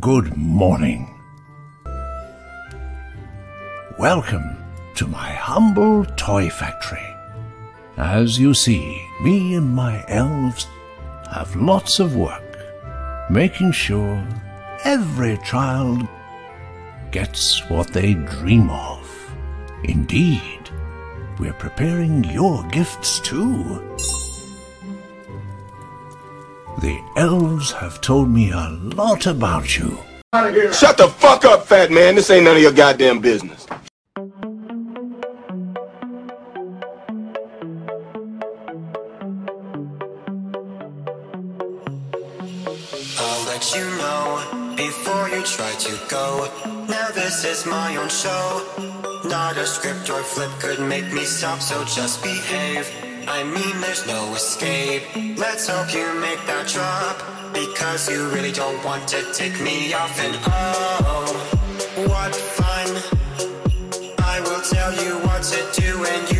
good morning. Welcome to my humble toy factory. As you see, me and my elves have lots of work, making sure every child gets what they dream of. Indeed, we're preparing your gifts too. The elves have told me a lot about you. Shut the fuck up, fat man. This ain't none of your goddamn business. I'll let you know before you try to go. Now this is my own show. Not a script or flip could make me stop, so just behave. I mean, there's no escape. Let's hope you make that drop. Because you really don't want to take me off, and oh, what fun! I will tell you what to do, and you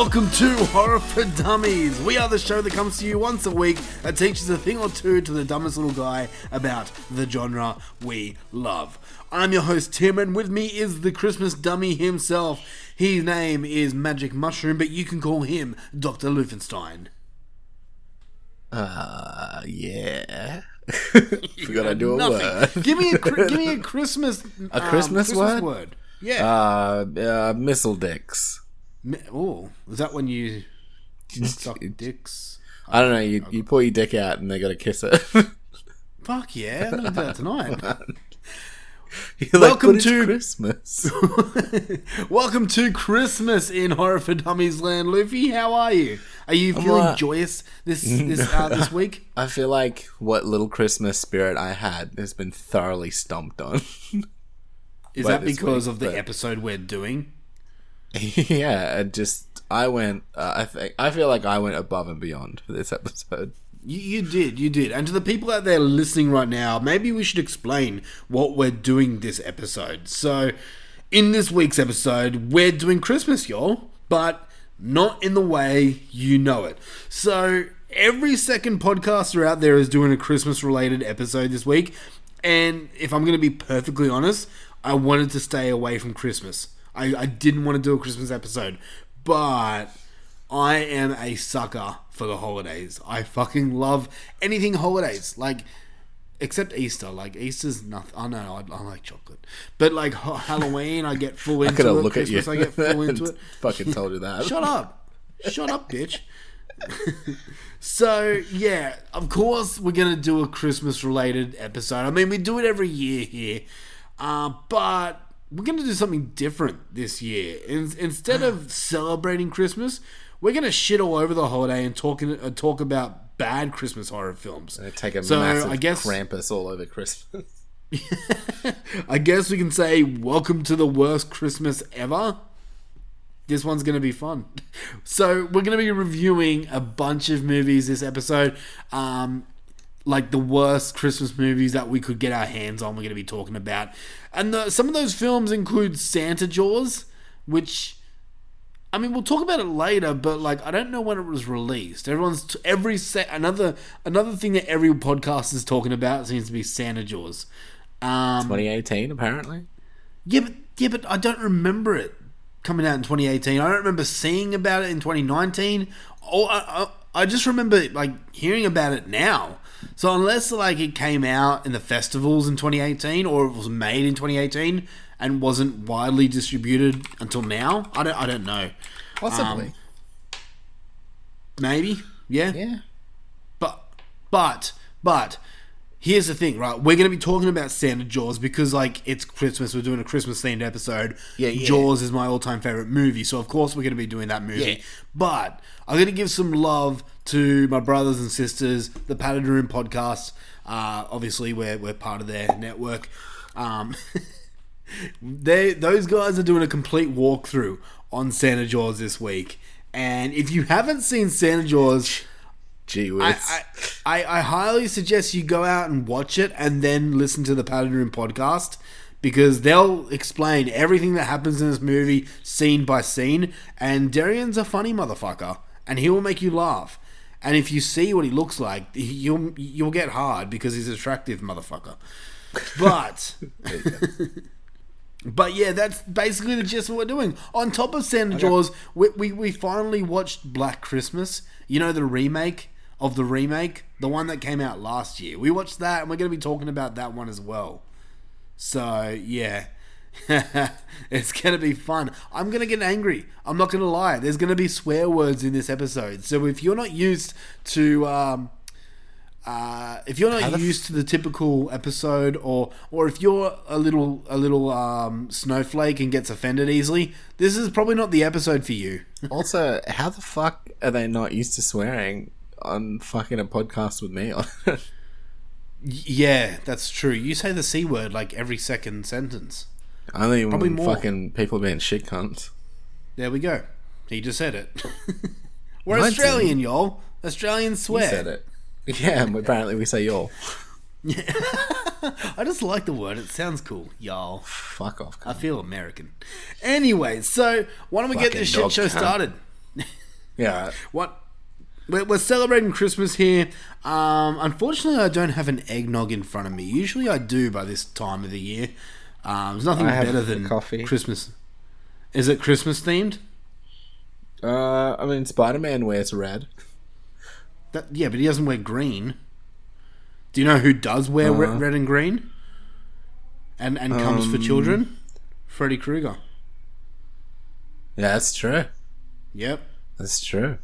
Welcome to Horror for Dummies. We are the show that comes to you once a week that teaches a thing or two to the dumbest little guy about the genre we love. I'm your host Tim, and with me is the Christmas dummy himself. His name is Magic Mushroom, but you can call him Dr. Lufenstein. Uh, yeah. Forgot I do a word. give me a give me a Christmas A Christmas word? Yeah. Uh, uh, missile dicks. Oh, is that when you suck dicks? I don't know. You, you pull your dick out and they got to kiss it. Fuck yeah, I'm gonna do that tonight. You're Welcome "But it's to- Christmas. Welcome to Christmas in Horror for Dummies Land. Luffy, how are you? Are you feeling alright. joyous this this uh, this week? I feel like what little Christmas spirit I had has been thoroughly stomped on. Is that because week, of the but- episode we're doing? yeah, just I went. Uh, I think I feel like I went above and beyond for this episode. You, you did, you did. And to the people out there listening right now, maybe we should explain what we're doing this episode. So, in this week's episode, we're doing Christmas, y'all, but not in the way you know it. So, every second podcaster out there is doing a Christmas related episode this week. And if I'm going to be perfectly honest, I wanted to stay away from Christmas. I, I didn't want to do a Christmas episode, but I am a sucker for the holidays. I fucking love anything holidays, like except Easter. Like Easter's nothing. I know I, I like chocolate, but like ha- Halloween, I get full into have it. looked at you. I get full into it. Fucking told you that. Shut up, shut up, bitch. so yeah, of course we're gonna do a Christmas related episode. I mean, we do it every year here, uh, but we're gonna do something different this year. In, instead of celebrating Christmas, we're gonna shit all over the holiday and talking uh, talk about bad Christmas horror films. I take a So, massive I guess- Krampus all over Christmas. I guess we can say welcome to the worst Christmas ever. This one's going to be fun. So, we're going to be reviewing a bunch of movies this episode. Um, like the worst Christmas movies that we could get our hands on, we're going to be talking about. And the, some of those films include Santa Jaws, which I mean, we'll talk about it later, but like, I don't know when it was released. Everyone's t- every set another another thing that every podcast is talking about seems to be Santa Jaws. Um, 2018, apparently. yeah, but yeah, but I don't remember it coming out in 2018. I don't remember seeing about it in 2019. Oh, I, I, I just remember like hearing about it now. So unless like it came out in the festivals in 2018 or it was made in 2018 and wasn't widely distributed until now, I don't I don't know. Possibly. Um, maybe, yeah, yeah. but but but here's the thing, right? We're going to be talking about Santa Jaws because, like, it's Christmas. We're doing a Christmas themed episode. Yeah, yeah. Jaws is my all time favorite movie, so of course we're going to be doing that movie. Yeah. But I'm going to give some love to my brothers and sisters, the Padded Room podcast. Uh, obviously, we're we're part of their network. Um, they those guys are doing a complete walkthrough on Santa Jaws this week, and if you haven't seen Santa Jaws. Gee I, whiz. I, I, I highly suggest you go out and watch it and then listen to the Padded Room podcast because they'll explain everything that happens in this movie scene by scene. And Darian's a funny motherfucker and he will make you laugh. And if you see what he looks like, you'll you'll get hard because he's an attractive motherfucker. But but yeah, that's basically the gist of what we're doing. On top of Santa Jaws, we, we, we finally watched Black Christmas. You know, the remake of the remake, the one that came out last year. We watched that, and we're going to be talking about that one as well. So, yeah. it's going to be fun. I'm going to get angry. I'm not going to lie. There's going to be swear words in this episode. So, if you're not used to. Um, uh, if you're not used to the typical episode, or or if you're a little a little um, snowflake and gets offended easily, this is probably not the episode for you. also, how the fuck are they not used to swearing on fucking a podcast with me on it? Yeah, that's true. You say the c word like every second sentence. Only Probably when more. fucking people being shit cunts. There we go. He just said it. We're Australian, y'all. Australians You swear. said it. Yeah, and apparently we say y'all. Yeah. I just like the word. It sounds cool, y'all. Fuck off. I cunt. feel American. Anyway, so why don't we get Fucking this shit dog show cunt. started? Yeah. What? We're, we're celebrating Christmas here. Um, unfortunately, I don't have an eggnog in front of me. Usually, I do by this time of the year. Um, there's nothing better than coffee. Christmas. Is it Christmas themed? Uh, I mean, Spider Man wears red. That, yeah, but he doesn't wear green. Do you know who does wear re- Uh. red and green? And and comes for Um, children? Freddy Krueger. Yeah, that's true. Yep. That's true.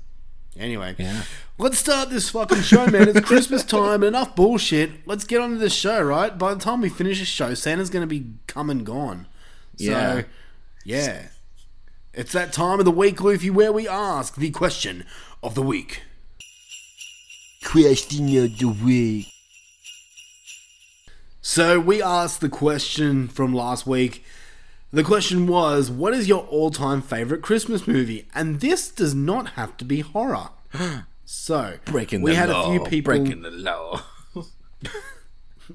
Anyway, Yeah. let's start this fucking show, man. It's Christmas time. And enough bullshit. Let's get on to the show, right? By the time we finish the show, Santa's going to be come and gone. So, Yeah. yeah. It's that time of the week, Luffy, where we ask the question of the week. Question of the week. So, we asked the question from last week. The question was, what is your all time favorite Christmas movie? And this does not have to be horror. So, Breaking we had law. a few people. Breaking the law.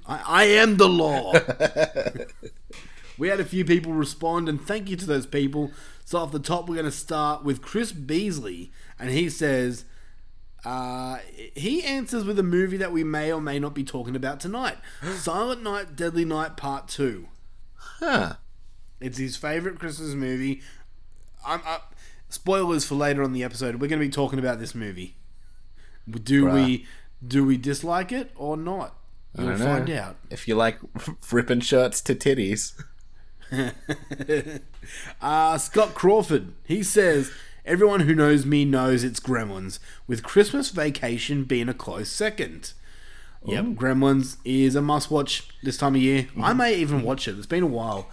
I, I am the law. we had a few people respond, and thank you to those people. So, off the top, we're going to start with Chris Beasley, and he says, uh, he answers with a movie that we may or may not be talking about tonight Silent Night, Deadly Night Part 2. Huh. It's his favorite Christmas movie. I'm up. Spoilers for later on the episode. We're going to be talking about this movie. Do we do we dislike it or not? I You'll don't know. find out. If you like ripping shirts to titties. Uh, Scott Crawford. He says everyone who knows me knows it's Gremlins, with Christmas Vacation being a close second. Yep, Gremlins is a must-watch this time of year. I may even watch it. It's been a while.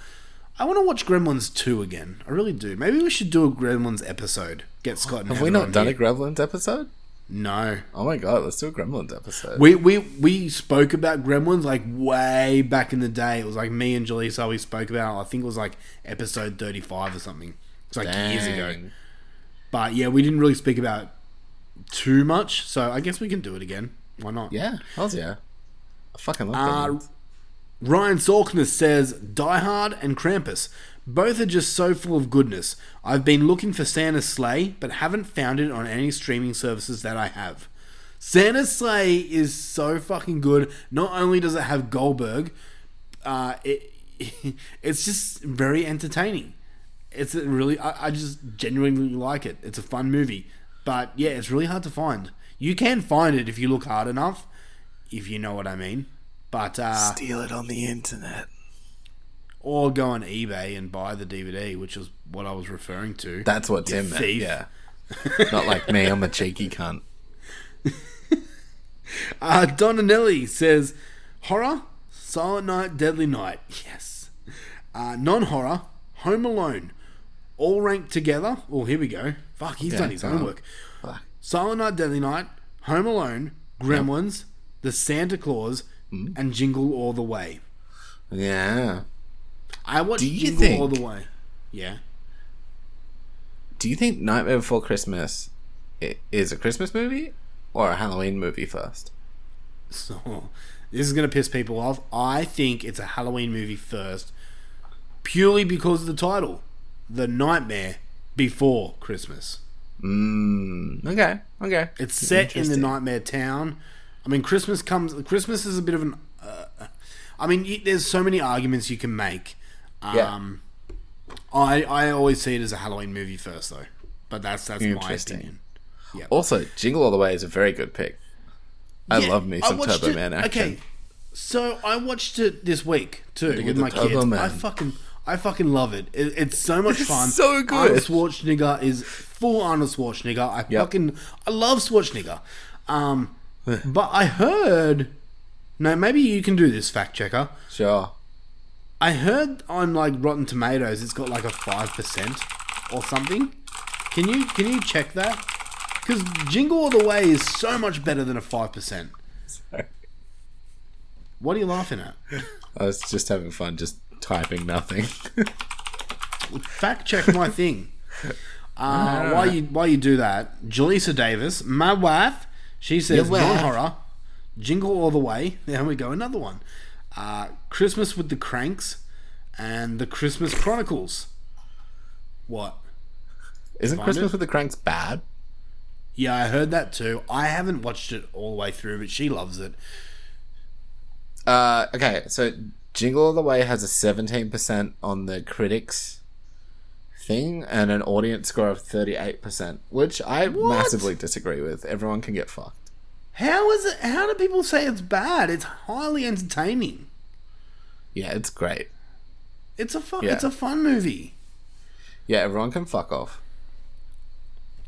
I want to watch Gremlins 2 again. I really do. Maybe we should do a Gremlins episode. Get Scott and Have we not on done a. Gremlins episode? No. Oh my god, let's do a Gremlins episode. We, we we spoke about Gremlins like way back in the day. It was like me and Jaleesa we spoke about. I think it was like episode thirty five or something. It's like years ago. But yeah, we didn't really speak about it too much. So I guess we can do it again. Why not? Yeah, hells yeah. I fucking love Uh, Gremlins. Ryan Salkness says Die Hard and Krampus. Both are just so full of goodness. I've been looking for Santa's Slay, but haven't found it on any streaming services that I have. Santa's Slay is so fucking good. Not only does it have Goldberg, uh, it it's just very entertaining. It's really I, I just genuinely like it. It's a fun movie, but yeah, it's really hard to find. You can find it if you look hard enough, if you know what I mean. But uh, Steal it on the internet. or go on eBay and buy the DVD, which is what I was referring to. That's what Tim meant. Yeah. Not like me, I'm a cheeky cunt. Uh, Donanelli says, Horror, Silent Night, Deadly Night. Yes. Uh, Non horror, Home Alone. All ranked together. Oh, here we go. Fuck, he's Yeah, done his go homework. Silent Night, Deadly Night, Home Alone, Gremlins, The Santa Claus, Hmm. and Jingle All the Way. Yeah. I watched Do you Jingle think- All the Way. Yeah. Do you think Nightmare Before Christmas is a Christmas movie or a Halloween movie first? So, this is going to piss people off. I think it's a Halloween movie first, purely because of the title The Nightmare Before Christmas. Mm, okay, okay. It's set in the Nightmare Town. I mean, Christmas comes. Christmas is a bit of an. Uh, I mean, y- there's so many arguments you can make. Yeah. Um, I I always see it as a Halloween movie first, though. But that's that's my opinion. opinion. Also, Jingle All the Way is a very good pick. I Yeah, love me some Turbo it- Man action. Okay, so I watched it this week too with my Turbo kids. Man. I fucking I fucking love it. it it's so much fun. so good. Arnold Schwarzenegger is full Arnold Schwarzenegger. I Yep. fucking I love Schwarzenegger. Um, but I heard. No, maybe you can do this fact checker. Sure. I heard on like Rotten Tomatoes, it's got like a five percent or something. Can you can you check that? Because Jingle All the Way is so much better than a five percent. What are you laughing at? I was just having fun, just typing nothing. Fact check my thing. Uh, while you while you do that, Jaleesa Davis, my wife, she says wife. non horror, Jingle All the Way. There we go, another one. Uh, Christmas with the Cranks, and the Christmas Chronicles. What? Isn't Find Christmas it? with the Cranks bad? Yeah, I heard that too. I haven't watched it all the way through, but she loves it. Uh, okay, so Jingle All the Way has a 17% on the critics thing and an audience score of 38%, which I What? massively disagree with. Everyone can get fucked. How is it? How do people say it's bad? It's highly entertaining. Yeah, it's great. It's a fun. Yeah. It's a fun movie. Yeah, everyone can fuck off.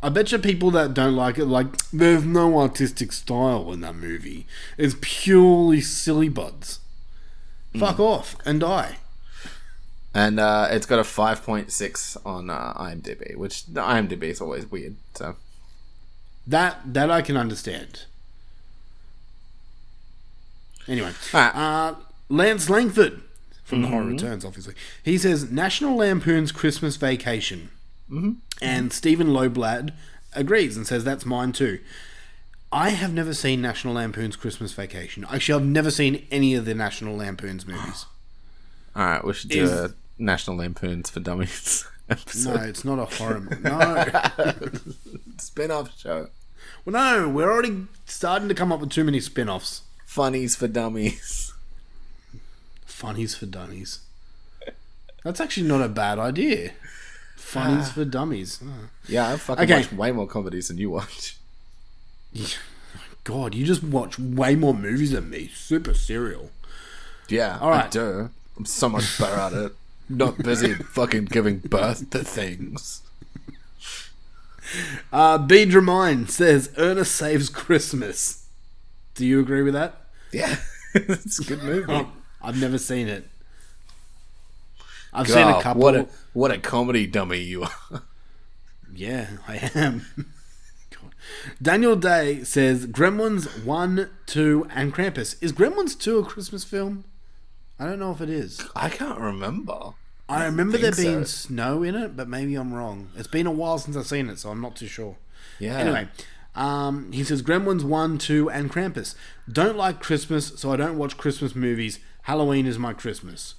I bet you people that don't like it, like, there's no artistic style in that movie. It's purely silly buds. Mm. Fuck off and die. And uh, it's got a 5.6 on uh, IMDb, which the IMDb is always weird. So That that I can understand. Anyway, Alright. uh, Lance Langford from The Horror Returns, obviously. He says National Lampoon's Christmas Vacation, mm-hmm. and Stephen Loblad agrees and says that's mine too. I have never seen National Lampoon's Christmas Vacation. Actually, I've never seen any of the National Lampoon's movies. All right, we should do Is- a National Lampoons for Dummies No, it's not a horror. No. Spin-off show. well, no, we're already starting to come up with too many spin offs. Funnies for Dummies. Funnies for dummies. That's actually not a bad idea. Funnies ah. for dummies. Oh. Yeah, I fucking Okay. watch way more comedies than you watch. God, you just watch way more movies than me. Super serial. Yeah, All I do. I'm so much better at it. Not busy fucking giving birth to things. Uh, B. Dramine says Ernest Saves Christmas. Do you agree with that? Yeah, it's a good movie. Oh, I've never seen it. I've seen a God, couple. What a what a comedy dummy you are. Yeah, I am. God. Daniel Day says Gremlins 1, 2, and Krampus. Is Gremlins 2 a Christmas film? I don't know if it is. I can't remember. I remember there being so. snow in it, but maybe I'm wrong. It's been a while since I've seen it, so I'm not too sure. Yeah. Anyway, um, he says Gremlins 1, 2, and Krampus. Don't like Christmas, so I don't watch Christmas movies. Halloween is my Christmas.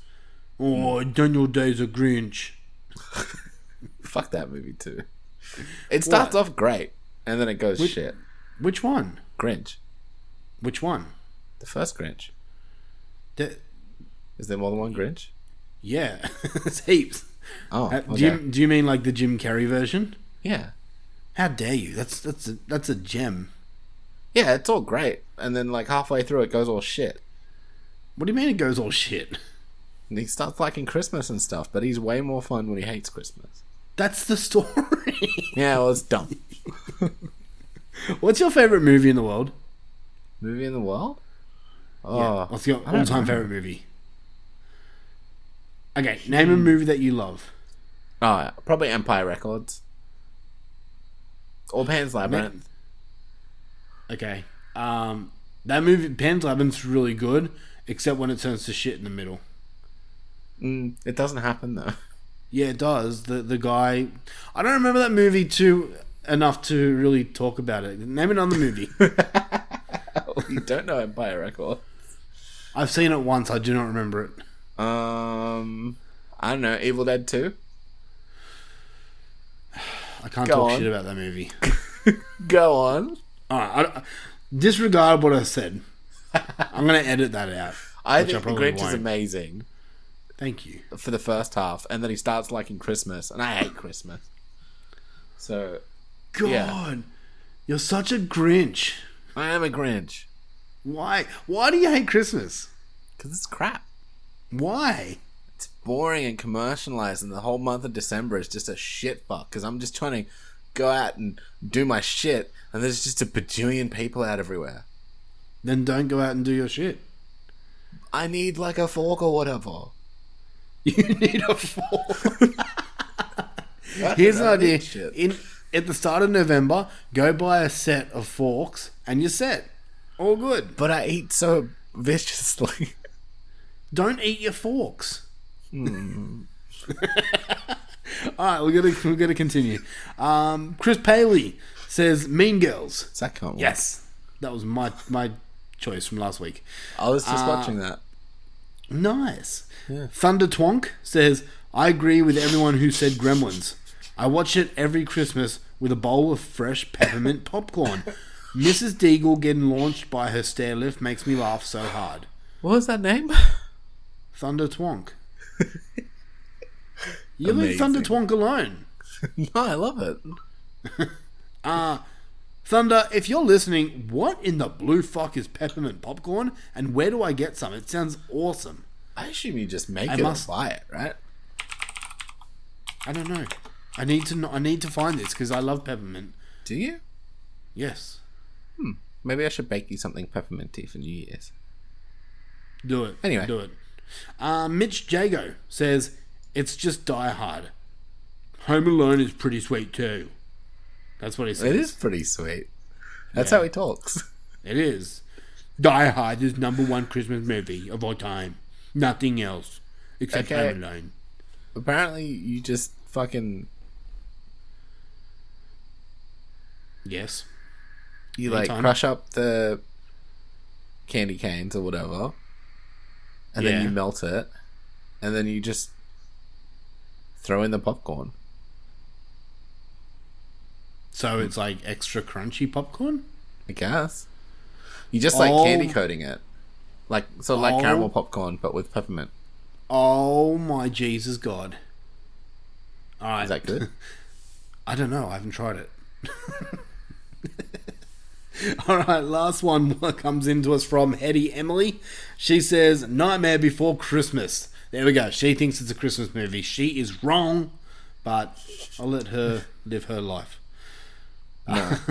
Or Daniel Day's a Grinch. fuck that movie too. It starts off great and then it goes shit. Which one? Grinch, Which one? the first Grinch. The- Is there more than one Grinch? yeah, it's heaps. Oh, Uh, okay. do, you, do you mean like the Jim Carrey version? yeah, How dare you? That's that's a, that's a gem. yeah. It's all great, and then like halfway through, it goes all shit. What do you mean it goes all shit? And he starts liking Christmas and stuff, but he's way more fun when he hates Christmas. That's the story. Yeah, well, it's dumb. What's your favorite movie in the world? Movie in the world? Oh, What's your all-time favorite movie? Okay, name a movie that you love. Oh, probably Empire Records. Or Pan's Labyrinth. Okay, um, that movie Pan's Labyrinth's really good, except when it turns to shit in the middle. Mm, it doesn't happen though. Yeah, it does. The the guy, I don't remember that movie too enough to really talk about it. Name another movie. you don't know Empire Records. I've seen it once. I do not remember it. Um, I don't know. Evil Dead Two. I can't Go talk on. shit about that movie. Go on. All right, I disregard what I said. I'm gonna edit that out. I think probably Grinch is won't. amazing Thank you. for the first half, and then he starts liking Christmas, and I hate Christmas. So God, Yeah. you're such a Grinch. I am a Grinch Why? Why do you hate Christmas? because it's crap. Why? It's boring and commercialized, and the whole month of December is just a shit fuck. Because I'm just trying to go out and do my shit, and there's just a bajillion people out everywhere. Then don't go out and do your shit. I need like a fork or whatever. You need a fork. Here's an idea. In at the start of November, go buy a set of forks, and you're set. All good. But I eat so viciously. Don't eat your forks. Hmm. All right, we're gonna we're gonna continue. Um, Chris Paley says Mean Girls. Second one. Yes, that was my my choice from last week. I was just Uh, watching that. Nice. Thunder Twonk says, I agree with everyone who said Gremlins. I watch it every Christmas with a bowl of fresh peppermint popcorn. Mrs. Deagle getting launched by her stair lift makes me laugh so hard. What was that name? Thunder Twonk. You leave Thunder Twonk alone. no, I love it. Uh, Thunder, if you're listening, what in the blue fuck is peppermint popcorn and where do I get some? It sounds awesome. I assume you just make I it must- buy it, right? I don't know. I need to know, I need to find this because I love peppermint. Do you? Yes. Hmm. Maybe I should bake you something pepperminty for New Year's. Do it. Anyway. do it. Uh, Mitch Jago says it's just Die Hard. Home Alone is pretty sweet too. That's what he says. It is pretty sweet. That's how he talks. It is. Die Hard is number one Christmas movie of all time. Nothing else except Okay. Home Alone. Apparently, you just fucking Yes. you like crush up the candy canes or whatever, and then you melt it, and then you just throw in the popcorn. So it's like extra crunchy popcorn. I guess you just like Oh. candy coating it, like so like Oh. caramel popcorn, but with peppermint. Oh my Jesus God! All right, Is that good? I don't know. I haven't tried it. All right, last one comes into us from Hetty Emily. She says, Nightmare Before Christmas. There we go. She thinks it's a Christmas movie. She is wrong, but I'll let her live her life. No.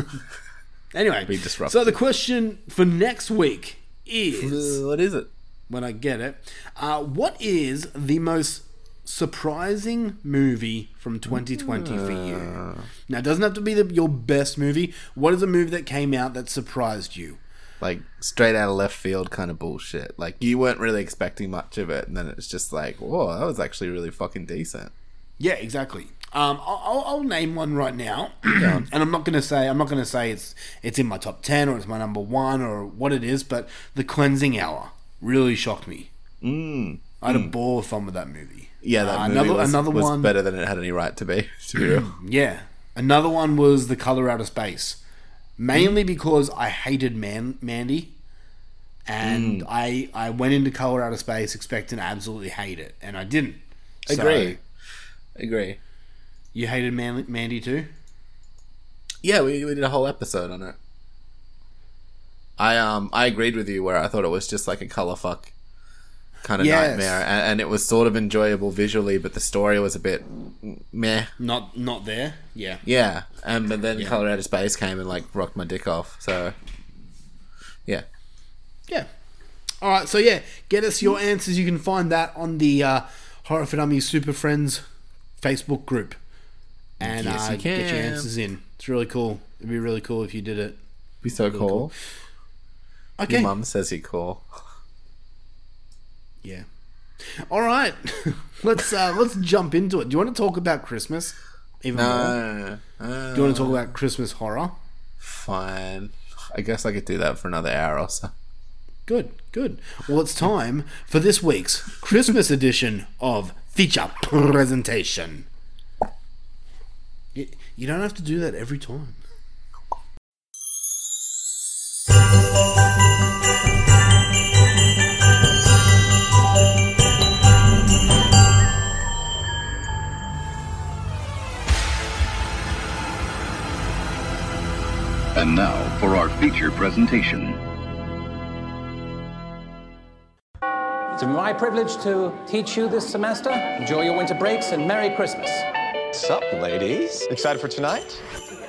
Anyway, Be disruptive. so the question for next week is what is it? when I get it. Uh, what is the most surprising movie from 2020 for you? Now, it doesn't have to be the, your best movie. What is a movie that came out that surprised you? Like straight out of left field kind of bullshit. Like you weren't really expecting much of it, and then it's just like, whoa, that was actually really fucking decent. Yeah, exactly. Um, I'll, I'll, name one right now, and I'm not gonna say I'm not gonna say it's it's in my top ten or it's my number one or what it is, but the Cleansing Hour really shocked me. Mm. I had a ball of fun with that movie. Yeah, that Uh, movie another was, another was one. better than it had any right to be. To be real. Yeah. Another one was The Color Out of Space. Mainly because I hated Man- Mandy. And I, I went into Color Out of Space expecting to absolutely hate it. And I didn't. So, Agree. Agree. you hated Man- Mandy too? Yeah, we, we did a whole episode on it. I um I agreed with you where I thought it was just like a color fuck kind of Yes. nightmare, and, and it was sort of enjoyable visually, but the story was a bit meh. Not not there? Yeah. Yeah, and but then Yeah. Color Out of Space came and like rocked my dick off. So yeah, Yeah. All right, so yeah, get us your answers. You can find that on the uh, Horror for Dummies Super Friends Facebook group, and Yes, uh, you get your answers in. It's really cool. It'd be really cool if you did it. Be so cool. Okay. Your mum says he cool. Yeah. All right. let's uh, let's jump into it. Do you want to talk about Christmas? Even more? No. Uh, Do you want to talk about Christmas horror? fine. I guess I could do that for another hour or so. Good, good. Well, it's time for this week's Christmas edition of Feature Presentation. You, you don't have to do that every time. Feature presentation. It's my privilege to teach you this semester. Enjoy your winter breaks and Merry Christmas. Sup, ladies? Excited for tonight?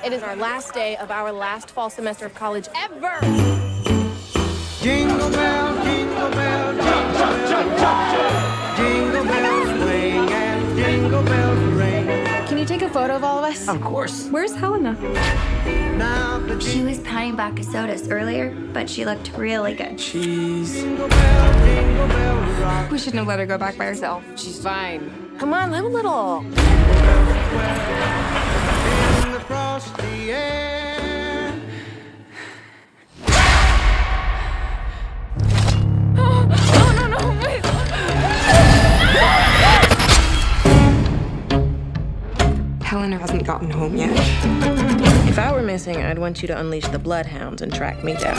It is our last day of our last fall semester of college ever. Jingle bell, jingle bell, jingle bell, jingle bells swing and jingle bells photo of all of us? Of course. Where's Helena? Now the She was pounding back a sodas earlier, but she looked really good. jingle bell, jingle bell rock. We shouldn't have let her go back by herself. She's fine. Come on, live a little. Helena hasn't gotten home yet. If I were missing, I'd want you to unleash the bloodhounds and track me down.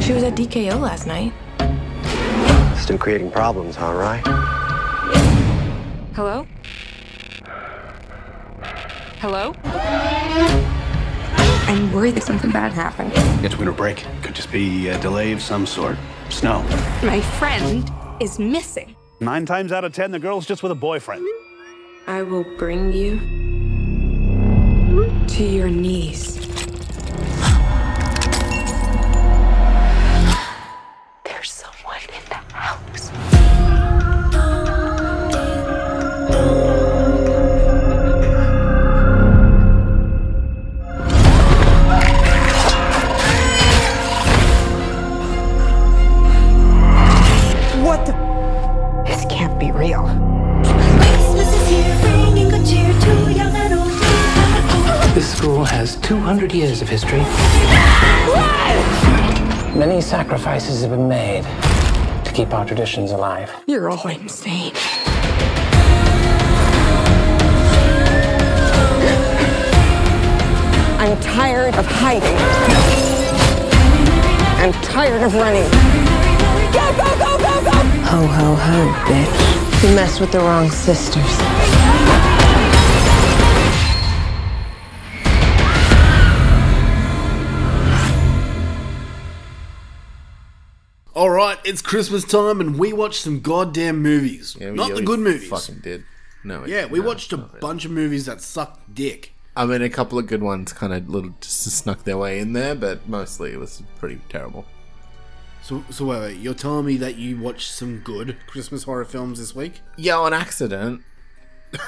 She was at DKO last night. Still creating problems, all right? Hello? Hello? I'm worried that something bad happened. It's winter break. Could just be a delay of some sort. Snow. My friend is missing. Nine times out of ten, the girl's just with a boyfriend. I will bring you to your knees. Years of history. Many sacrifices have been made to keep our traditions alive. You're all insane. I'm tired of hiding. I'm tired of running. Go, go, go, go, go! Ho, ho, ho, bitch. You messed with the wrong sisters. It's Christmas time, and we watched some goddamn movies. Yeah, we- Not yeah, the we good movies. Fucking did. No. Yeah, we no, watched a not really. bunch of movies that sucked dick. I mean, a couple of good ones kind of little just snuck their way in there, but mostly it was pretty terrible. So, so wait, wait, you're telling me that you watched some good Christmas horror films this week? Yeah, on accident.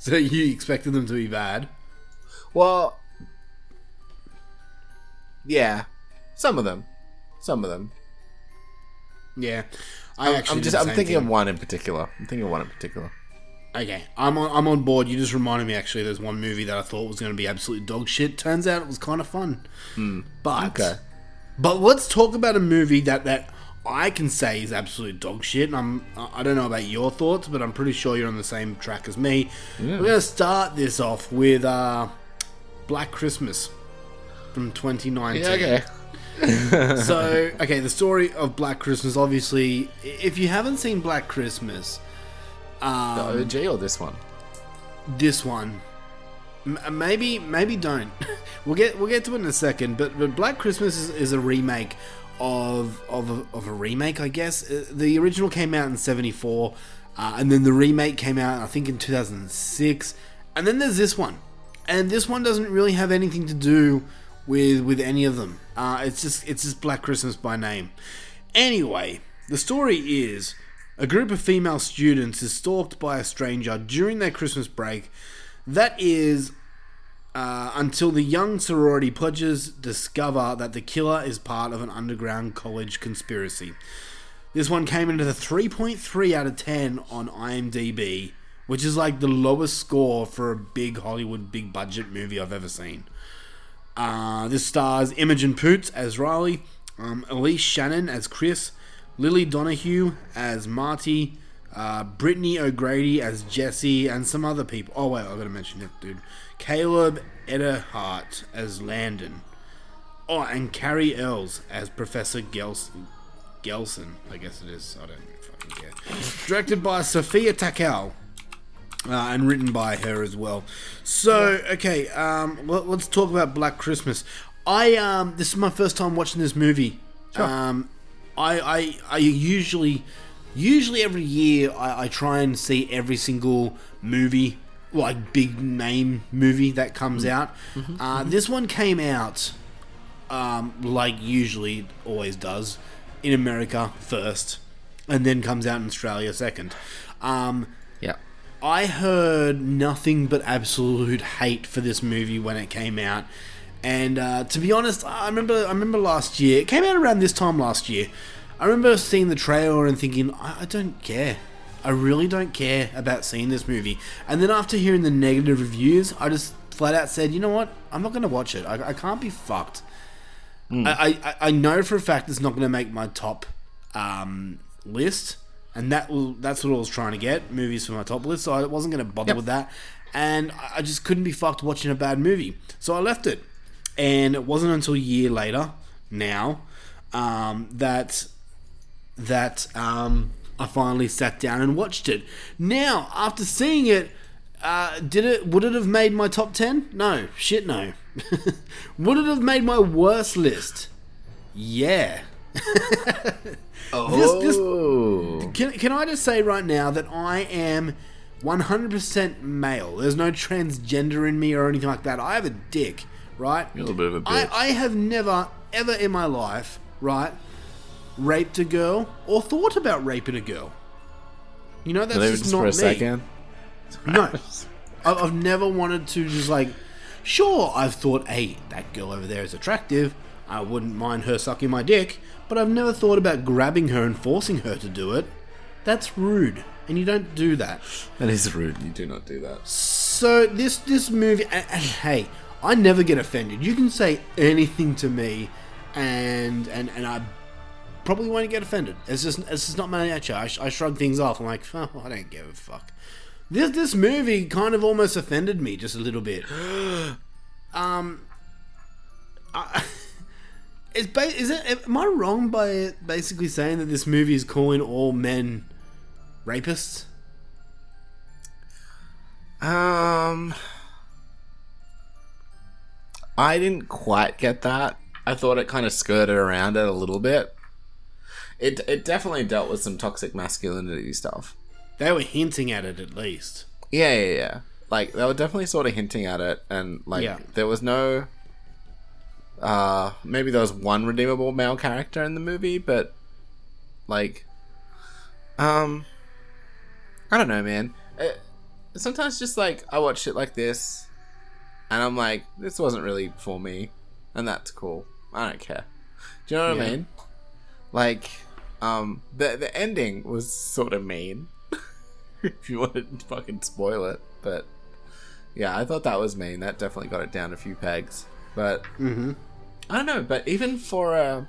So you expected them to be bad? Well, yeah, some of them, some of them. Yeah, I. I'm just I'm thinking thing. of one in particular. I'm thinking of one in particular. Okay, I'm on, I'm on board. You just reminded me. Actually, there's one movie that I thought was going to be absolute dog shit. Turns out it was kind of fun. But Okay. but let's talk about a movie that that I can say is absolute dog shit. And I'm I don't know about your thoughts, but I'm pretty sure you're on the same track as me. We're going to start this off with uh, Black Christmas from 2019. Yeah, okay. so okay the story of black christmas obviously if you haven't seen black christmas The um, OG or this one? this one m- maybe maybe don't we'll get we'll get to it in a second but, but black christmas is, is a remake of of a, of a remake i guess Uh, the original came out in 74 uh, and then the remake came out i think in 2006 and then there's this one and this one doesn't really have anything to do with with any of them. Uh, it's just it's just Black Christmas by name. Anyway, the story is a group of female students is stalked by a stranger during their Christmas break. That is uh, until the young sorority pledges discover that the killer is part of an underground college conspiracy. This one came into the 3.3 out of 10 on IMDb, which is like the lowest score for a big Hollywood, big budget movie I've ever seen. Uh, this stars Imogen Poots as Riley, um, Aleyse Shannon as Chris, Lily Donoghue as Marty, uh, Brittany O'Grady as Jesse, and some other people. Oh, wait, I've got to mention it, dude. Caleb Eberhardt as Landon. Oh, and Cary Elwes as Professor Gelson. Gelson, I guess it is. I don't fucking care. Directed by Sophia Takal. Uh, and written by her as well. So, okay, um, let, us talk about Black Christmas. I um, this is my first time watching this movie. Um, I, I I usually usually every year I, I try and see every single movie like big name movie that comes Mm. out. Mm-hmm, uh, This one came out um, like usually always does in America first, and then comes out in Australia second. Um, yeah. I heard nothing but absolute hate for this movie when it came out, and uh, to be honest, I remember I remember last year it came out around this time last year. I remember seeing the trailer and thinking I, I don't care. I really don't care about seeing this movie. And then after hearing the negative reviews, I just flat out said, you know what? I'm not going to watch it. I, I can't be fucked. I, I, I know for a fact it's not going to make my top um, list, and that will, that's what I was trying to get movies for my top list. So I wasn't going to bother Yep. with that, and I I just couldn't be fucked watching a bad movie. So I left it, and it wasn't until a year later now um, that that um, I finally sat down and watched it. Now, after seeing it, uh, did it? Would it have made my top ten? No, shit, no. would it have made my worst list? Yeah. Oh. This, can, can I just say right now that I am 100% male? There's no transgender in me or anything like that. I have a dick, right? You're a little bit of a I, bitch. I I have never, ever in my life, right, raped a girl or thought about raping a girl. You know, that's just just not for a me. second. No. I've never wanted to just like, sure, I've thought, hey, that girl over there is attractive. I wouldn't mind her sucking my dick, but I've never thought about grabbing her and forcing her to do it. That's rude, and you don't do that. That is rude. You do not do that. So this this movie, and, and hey, I never get offended. You can say anything to me, and and and I probably won't get offended. It's just it's just not my nature. I, sh- I shrug things off. I'm like, oh, I don't give a fuck. This this movie kind of almost offended me just a little bit. um, I, is ba- is it? Am I wrong by basically saying that this movie is calling all men rapists? Um, I didn't quite get that. I thought it kind of skirted around it a little bit. It it definitely dealt with some toxic masculinity stuff. They were hinting at it at least. Yeah, yeah, yeah. Like they were definitely sort of hinting at it, and like Yeah. there was no. Uh, maybe there was one redeemable male character in the movie, but like, um, I don't know, man. It, sometimes just like I watch shit like this, and I'm like, this wasn't really for me, and that's cool. I don't care. Do you know what Yeah. I mean? Like, um, the the ending was sort of mean. if you wanted to fucking spoil it, but yeah, I thought that was mean. That definitely got it down a few pegs. But Mm-hmm. I don't know. But even for a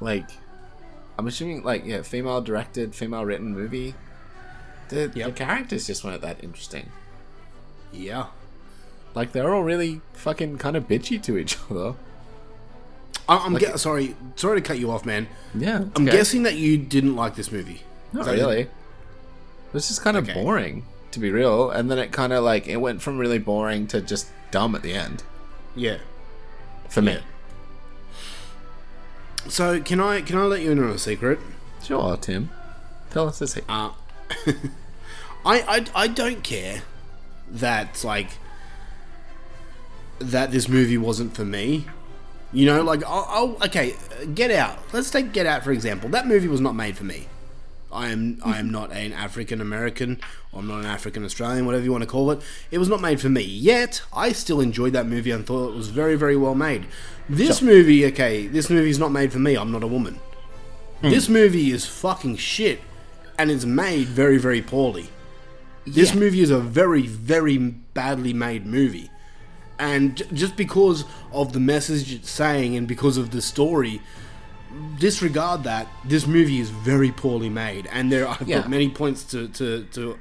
like, I'm assuming like yeah, female directed, female written movie. The, the characters just weren't that interesting. Yeah. Like they're all really fucking kind of bitchy to each other. I- I'm Like- gue- sorry, sorry to cut you off, man. Yeah, I'm okay. guessing that you didn't like this movie. Not really. It was just kind of Okay. boring, to be real. And then it kind of like it went from really boring to just dumb at the end. Yeah. For me. So can I can I let you in on a secret? Sure, Tim. Tell us a secret. Uh, I, I I don't care that like that this movie wasn't for me. You know, like, I'll okay, Get Out. Let's take Get Out for example. That movie was not made for me. I am I am not an African American I'm not an African Australian, whatever you want to call it. It was not made for me. Yet I still enjoyed that movie and thought it was very very well made. This movie, okay, this movie is not made for me. I'm not a woman. Hmm. This movie is fucking shit, and it's made very very poorly. This Yeah. movie is a very very badly made movie, and j- just because of the message it's saying and because of the story, disregard that. This movie is very poorly made, and there I've Yeah. many points to to to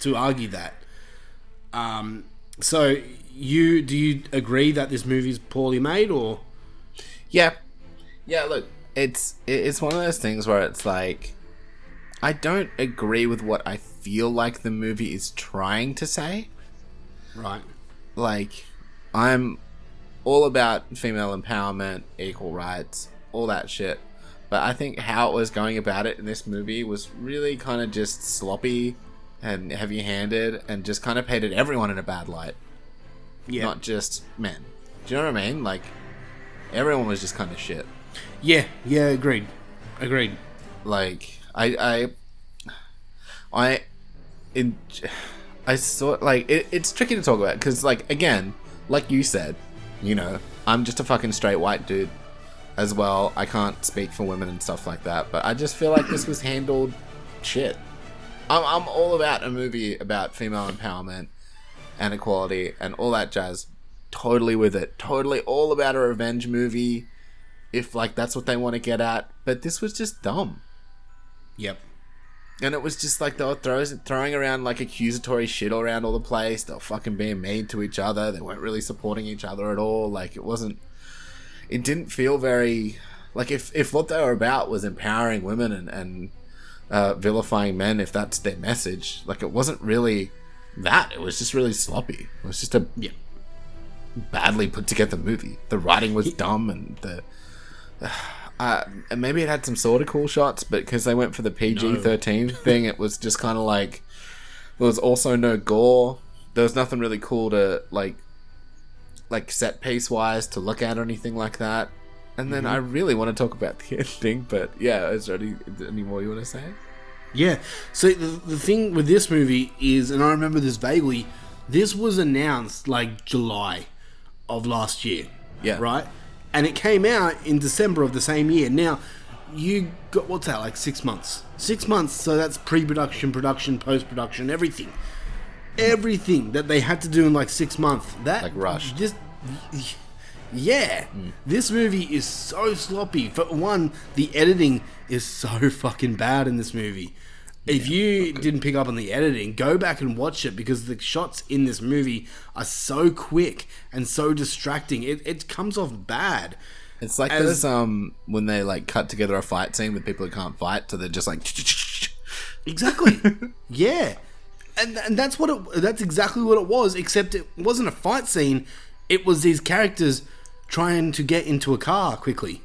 to argue that. Um, so you do you agree that this movie is poorly made, or Yeah, yeah. Look, it's it's one of those things where it's like, I don't agree with what I feel like the movie is trying to say. right? Like, I'm all about female empowerment, equal rights, all that shit. But I think how it was going about it in this movie was really kind of just sloppy and heavy-handed, and just kind of painted everyone in a bad light. Yeah. Not just men. Do you know what I mean? Like, everyone was just kind of shit. Yeah, yeah, agreed, agreed. like I I I in I saw like it, it's tricky to talk about because like again like you said you know I'm just a fucking straight white dude as well I can't speak for women and stuff like that but I just feel like this was handled shit I'm, I'm all about a movie about female empowerment and equality and all that jazz totally with it totally all about a revenge movie if like that's what they want to get at but this was just dumb Yep. and it was just like they were throws, throwing around like accusatory shit all around all the place. They were fucking being mean to each other. They weren't really supporting each other at all. Like it wasn't. It didn't feel very like if if what they were about was empowering women and and uh, vilifying men, if that's their message, like it wasn't really that. It was just really sloppy. It was just a Yeah. badly put together movie. The writing was dumb and the. Uh, and maybe it had some sort of cool shots, but because they went for the PG thirteen thing, it was just kind of like there was also no gore. There was nothing really cool to like, like set piece wise to look at or anything like that. And then mm-hmm. I really want to talk about the ending, but yeah, is there any, any more you want to say? Yeah. So the, the thing with this movie is, and I remember this vaguely, this was announced like July of last year. Yeah. Right? And it came out in December of the same year. Now, you got, what's that, like six months? Six months, so that's pre production, production, post production, everything. Everything that they had to do in like six months. That Like rushed. This, yeah, this movie is so sloppy. For one, the editing is so fucking bad in this movie. If you didn't pick up on the editing, go back and watch it because the shots in this movie are so quick and so distracting. It, it comes off bad. It's like As- those um when they like cut together a fight scene with people who can't fight, so they're just like Exactly. yeah. And, and that's what it that's exactly what it was except it wasn't a fight scene. It was these characters trying to get into a car quickly.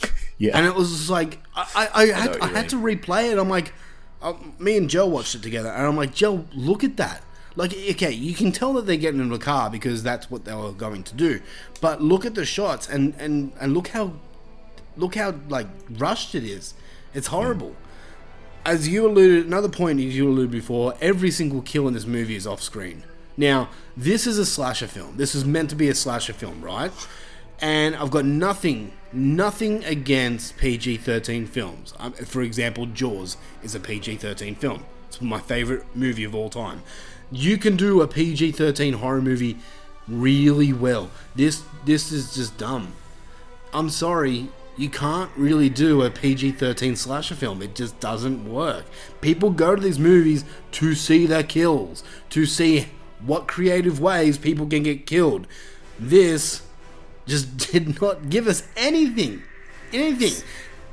yeah. And it was like I, I, I, had, I had to replay it. I'm like, uh, me and Joe watched it together, and I'm like, Joe, look at that. Like, okay, you can tell that they're getting into a car because that's what they were going to do. But look at the shots, and and and look how, look how like rushed it is. It's horrible. As you alluded, another point as you alluded before, every single kill in this movie is off screen. Now, this is a slasher film. This is meant to be a slasher film, right? And I've got nothing, nothing against PG 13 films. Um, for example, Jaws is a PG 13 film. It's my favorite movie of all time. You can do a PG 13 horror movie really well. This this is just dumb. I'm sorry, you can't really do a PG 13 slasher film. It just doesn't work. People go to these movies to see their kills, to see what creative ways people can get killed. This just did not give us anything. Anything.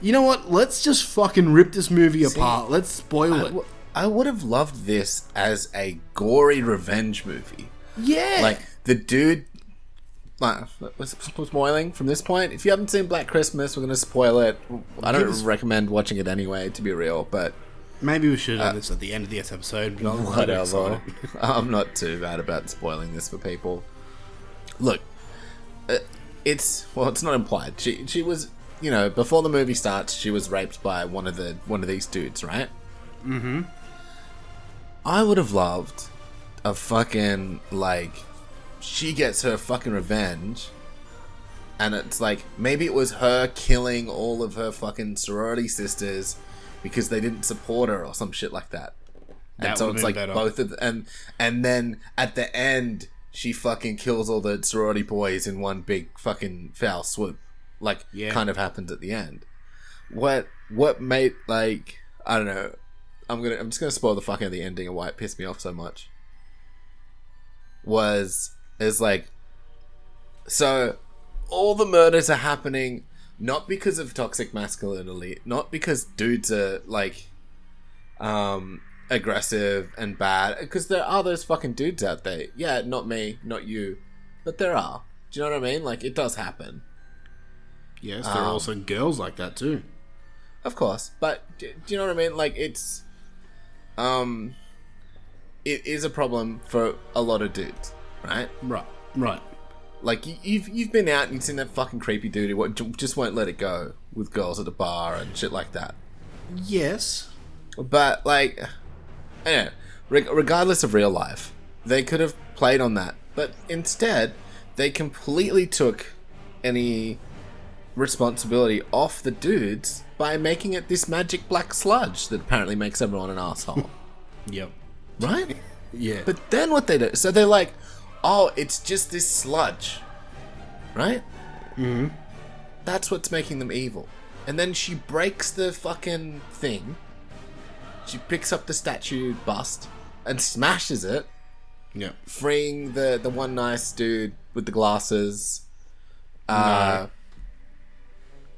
You know what? Let's just fucking rip this movie apart. Let's spoil I, it. w- I would have loved this as a gory revenge movie. yeah. Like the dude. Was spoiling from this point. If you haven't seen Black Christmas, we're gonna spoil it. I don't Give us- recommend watching it anyway, to be real. But Maybe we should have done this at the end of this episode. but I'm not whatever. excited. I'm not too bad about spoiling this for people. Look, uh, it's well, it's not implied. She she was, you know, before the movie starts, she was raped by one of the one of these dudes, right? Mm-hmm. I would have loved a fucking like she gets her fucking revenge and it's like maybe it was her killing all of her fucking sorority sisters because they didn't support her or some shit like that. And That so it's like better. both of the, and and then at the end she fucking kills all the sorority boys in one big fucking foul swoop. Like Yeah. kind of happens at the end. What what made like I don't know. I'm gonna I'm just gonna spoil the fucking the ending of why it pissed me off so much. Was is like so all the murders are happening not because of toxic masculinity, not because dudes are like um aggressive and bad because there are those fucking dudes out there. Yeah, not me, not you, but there are. Do you know what I mean? Like it does happen. Yes, there are Um, also girls like that too. Of course, but do, do you know what I mean? Like it's, um, it is a problem for a lot of dudes, right? Right, right. Like you, you've you've been out and you've seen that fucking creepy dude who just won't let it go with girls at a bar and shit like that. Yes. But like, anyway, reg- regardless of real life, they could have played on that, but instead they completely took any responsibility off the dudes by making it this magic black sludge that apparently makes everyone an asshole. Yep. right? Yeah. But then what they do? So they're like, "Oh, it's just this sludge," right? Mm-hmm. That's what's making them evil. And then she breaks the fucking thing. She picks up the statue bust and smashes it, Yeah. freeing the the one nice dude with the glasses uh,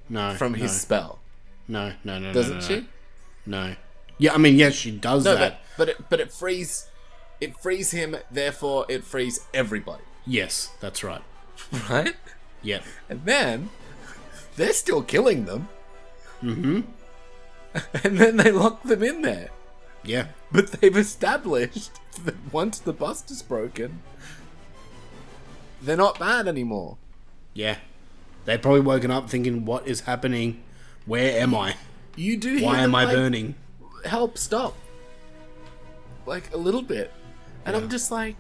No. from his no. spell. No, no, no, no. Doesn't no, no. she? No. Yeah, I mean, yes, she does No, that. but but it, but it frees it frees him. Therefore, it frees everybody. Yes, that's right. Right? Yep. And then they're still killing them, Mm-hmm. and then they lock them in there. Yeah. But they've established that once the bust is broken, they're not bad anymore. Yeah. They've probably woken up thinking, what is happening? Where am I? You do. Why am I like, burning? Help! Stop. Like a little bit, and I'm just like,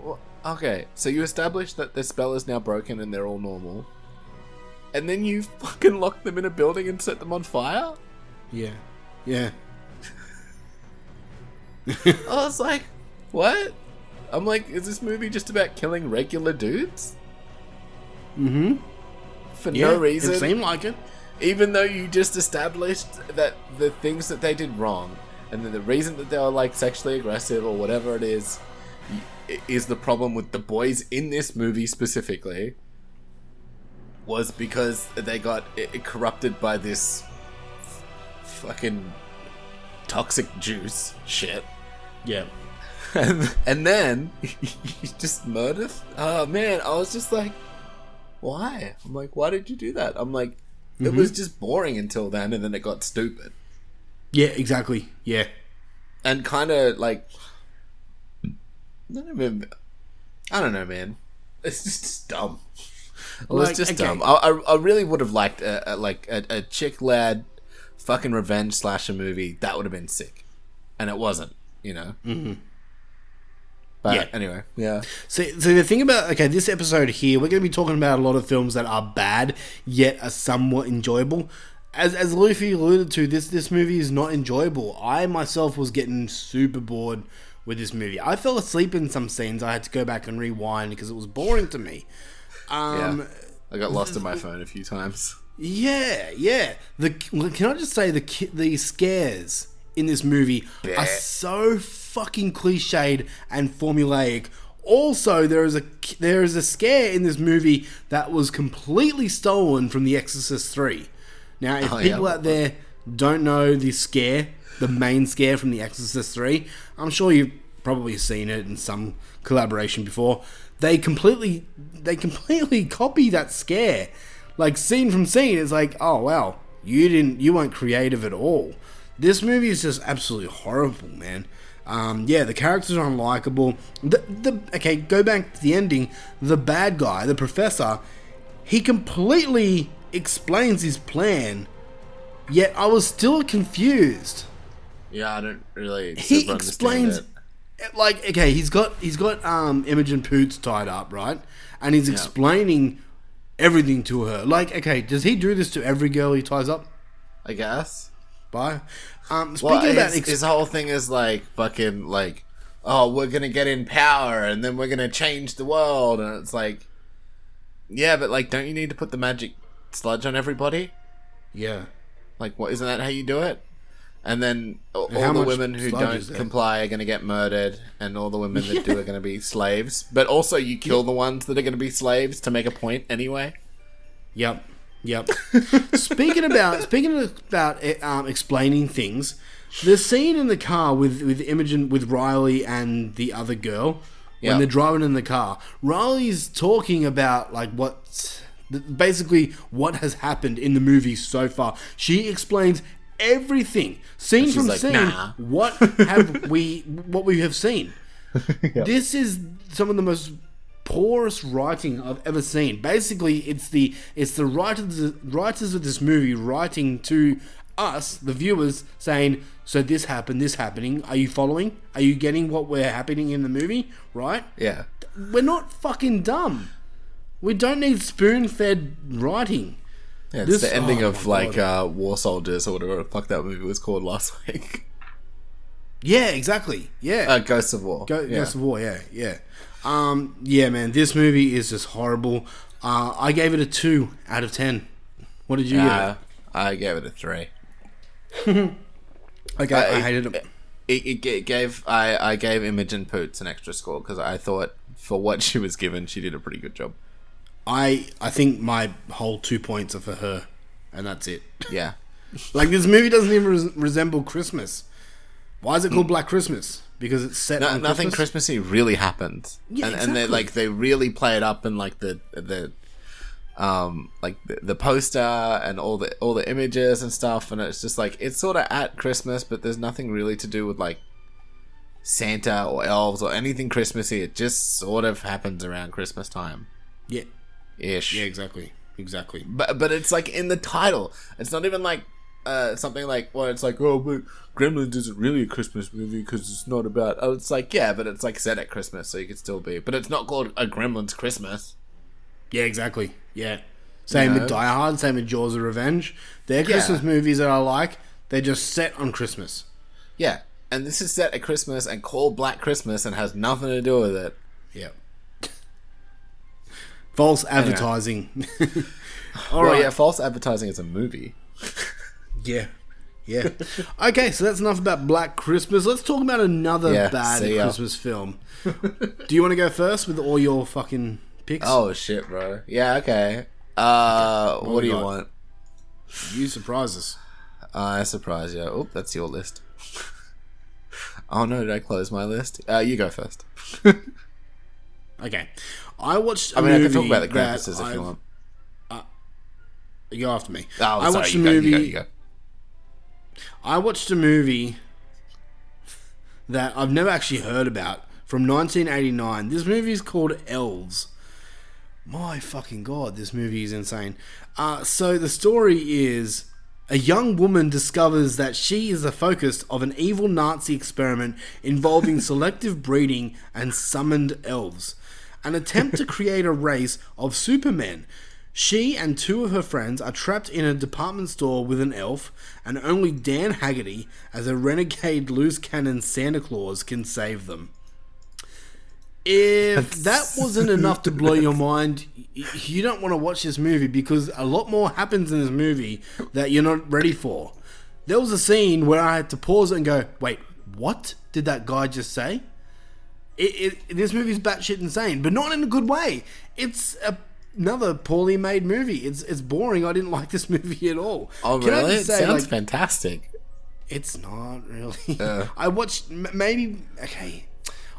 wha- okay. So you establish that the spell is now broken and they're all normal, and then you fucking lock them in a building and set them on fire. Yeah. Yeah. I was like, what? I'm like, is this movie just about killing regular dudes Mm-hmm. for Yeah, no reason? It seemed like it. even though you just established that the things that they did wrong and then the reason that they were like sexually aggressive or whatever it is i- is the problem with the boys in this movie specifically was because they got corrupted by this f- fucking toxic juice shit Yeah. and, and then you just murder oh man i was just like why i'm like why did you do that i'm like it Mhm. was just boring until then and then it got stupid Yeah, exactly. Yeah. and kind of like I don't know man it's just dumb it was Like, just okay. dumb I, I, I really would have liked a, a, like a, a chick lad fucking revenge slasher movie that would have been sick and it wasn't you know Mm-hmm. but Yeah. anyway yeah So, so the thing about okay, this episode here, we're going to be talking about a lot of films that are bad yet are somewhat enjoyable. As as Luffy alluded to, this this movie is not enjoyable. I myself was getting super bored with this movie. I fell asleep in some scenes. I had to go back and rewind because it was boring to me. Um, yeah. I got lost in my phone a few times. Yeah, yeah. The can I just say the the scares in this movie are so fucking cliched and formulaic. Also, there is a there is a scare in this movie that was completely stolen from The Exorcist Three. Now, if Oh, people what out there don't know the scare, the main scare from The Exorcist Three, I'm sure you've probably seen it in some collaboration before. They completely they completely copy that scare like scene from scene it's like oh wow you didn't you weren't creative at all this movie is just absolutely horrible man um, yeah the characters are unlikable the, the okay go back to the ending the bad guy the professor he completely explains his plan, yet I was still confused. Yeah, I don't really. He explains it. Like okay, he's got he's got um Imogen Poots tied up, right? And he's Yeah. explaining everything to her. Like, okay, does he do this to every girl he ties up? I guess. Bye. Um, speaking Well, about ex- his whole thing is like fucking like, oh, we're gonna get in power and then we're gonna change the world, and it's like, yeah, but like, don't you need to put the magic sludge on everybody? yeah, Like, what isn't that how you do it? And then all, And all the women who don't comply are going to get murdered, and all the women that do are going to be slaves. But also, you kill the ones that are going to be slaves to make a point anyway. Yep. Yep. speaking about speaking about eh, um, explaining things, the scene in the car with with Imogen with Riley and the other girl when they're driving in the car, Riley's talking about like what basically what has happened in the movie so far. She explains everything scene from like, scene. "Nah." What have we what we have seen? This is some of the most poorest writing I've ever seen. Basically, it's the it's the writers writers of this movie writing to us, the viewers, saying, "So this happened, this happening. Are you following? Are you getting what we're happening in the movie? Right? Yeah. We're not fucking dumb. We don't need spoon-fed writing." Yeah, it's This- the ending oh of like uh, War Soldiers or whatever the fuck that movie was called last week. Yeah, exactly. Yeah. Uh, Ghosts of War. Go, yeah. Ghost of War, yeah, yeah. Um, yeah, man, this movie is just horrible. Uh, I gave it a two out of ten. What did you Uh, I gave it a three. Okay, Uh, I hated it. It, it, it gave I, I gave Imogen Poots an extra score because I thought for what she was given, she did a pretty good job. I I think my whole two points are for her, and that's it. Yeah. Like this movie doesn't even res- resemble Christmas. Why is it called Black Christmas? Because it's set No, nothing Christmas. Christmassy really happened. Yeah, and, and they like they really play it up in like the the um like the, the poster and all the all the images and stuff and it's just like it's sort of at Christmas but there's nothing really to do with like Santa or elves or anything Christmassy. It just sort of happens around Christmas time. Yeah, Ish. yeah, exactly, exactly. But but it's like in the title. It's not even like uh, something like well, it's like oh, but Gremlins isn't really a Christmas movie because it's not about. Oh, it's like yeah, but it's like set at Christmas, so you could still be. But it's not called a Gremlins Christmas. Yeah, exactly. Yeah. Same with? Die Hard, same with Jaws of Revenge. They're Yeah. Christmas movies that I like. They're just set on Christmas. Yeah, and this is set at Christmas and called Black Christmas and has nothing to do with it. Yeah. False advertising. All well, right. yeah, false advertising is a movie. Yeah. Yeah. okay, so that's enough about Black Christmas. Let's talk about another Yeah, bad. Christmas film. Do you want to go first with all your fucking picks? Oh shit, bro. Yeah, okay. Uh, What what, do you got? want? You surprise us. I surprise you. Oh, that's your list. oh no, did I close my list? Uh, you go first. Okay. I watched. I I mean, I can talk about the Krampuses if you want. You go after me. Oh, I sorry, watched a movie. you go, you go. I watched a movie that I've never actually heard about from 1989. This movie is called Elves. My fucking god, this movie is insane. Uh, so the story is a young woman discovers that she is the focus of an evil Nazi experiment involving selective breeding and summoned elves. An attempt to create a race of supermen. She and two of her friends are trapped in a department store with an elf, and only Dan Haggerty, as a renegade loose cannon Santa Claus, can save them. If that wasn't enough to blow your mind, you don't want to watch this movie because a lot more happens in this movie that you're not ready for. There was a scene where I had to pause and go, "Wait, what did that guy just say?" It, it, this movie's batshit insane, but not in a good way. It's a, another poorly made movie. It's it's boring. I didn't like this movie at all. Oh, Can really? It say, sounds like, fantastic. it's not really. Uh. I watched m- maybe okay.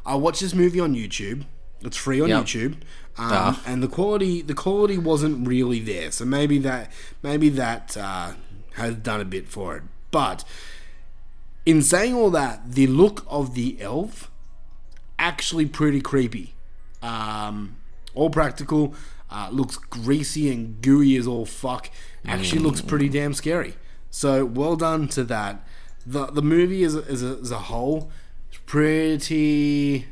I watched this movie on YouTube. It's free on Yep. YouTube, um, Ah. and the quality the quality wasn't really there. So maybe that maybe that uh, has done a bit for it. But in saying all that, the look of the elf actually pretty creepy. Um, all practical. uh, looks greasy and gooey as all fuck. Actually, looks pretty damn scary. So well done to that. the The movie as a, as a, as a whole, is pretty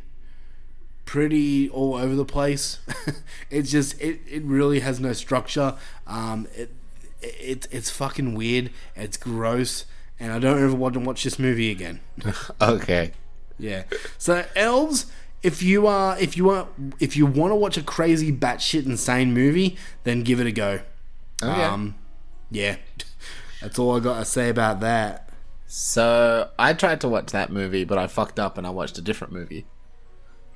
pretty all over the place. it's just it, it really has no structure. Um, it, it it's fucking weird. It's gross, and I don't ever want to watch this movie again. Okay. Yeah. So elves, if you are if you are if you want to watch a crazy batshit insane movie, then give it a go. Okay. Um, yeah. That's all I got to say about that. So I tried to watch that movie, but I fucked up and I watched a different movie.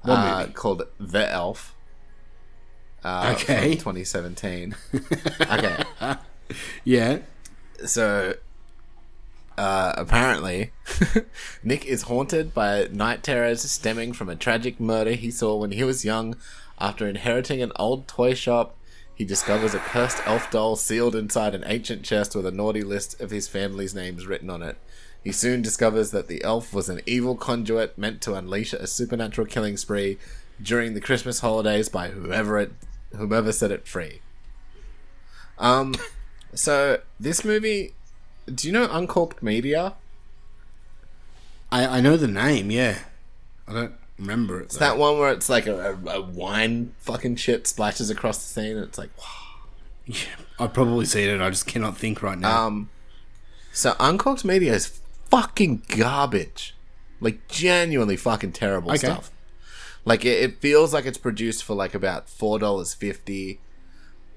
What uh, movie? Called The Elf. Uh, Okay. From 2017. okay. Yeah. So uh, apparently, Nick is haunted by night terrors stemming from a tragic murder he saw when he was young. After inheriting an old toy shop, he discovers a cursed elf doll sealed inside an ancient chest with a naughty list of his family's names written on it. He soon discovers that the elf was an evil conduit meant to unleash a supernatural killing spree during the Christmas holidays by whoever it whomever set it free. Um, so this movie, do you know Uncork'd Media? I I know the name. Yeah. I don't remember it. It's though. that one where it's like a, a, a wine fucking shit splashes across the scene, and it's like, Yeah, I've probably seen it. I just cannot think right now. um. So Uncork'd Media is fucking garbage, like genuinely fucking terrible Okay. stuff. Like it, it feels like it's produced for like about four dollars fifty.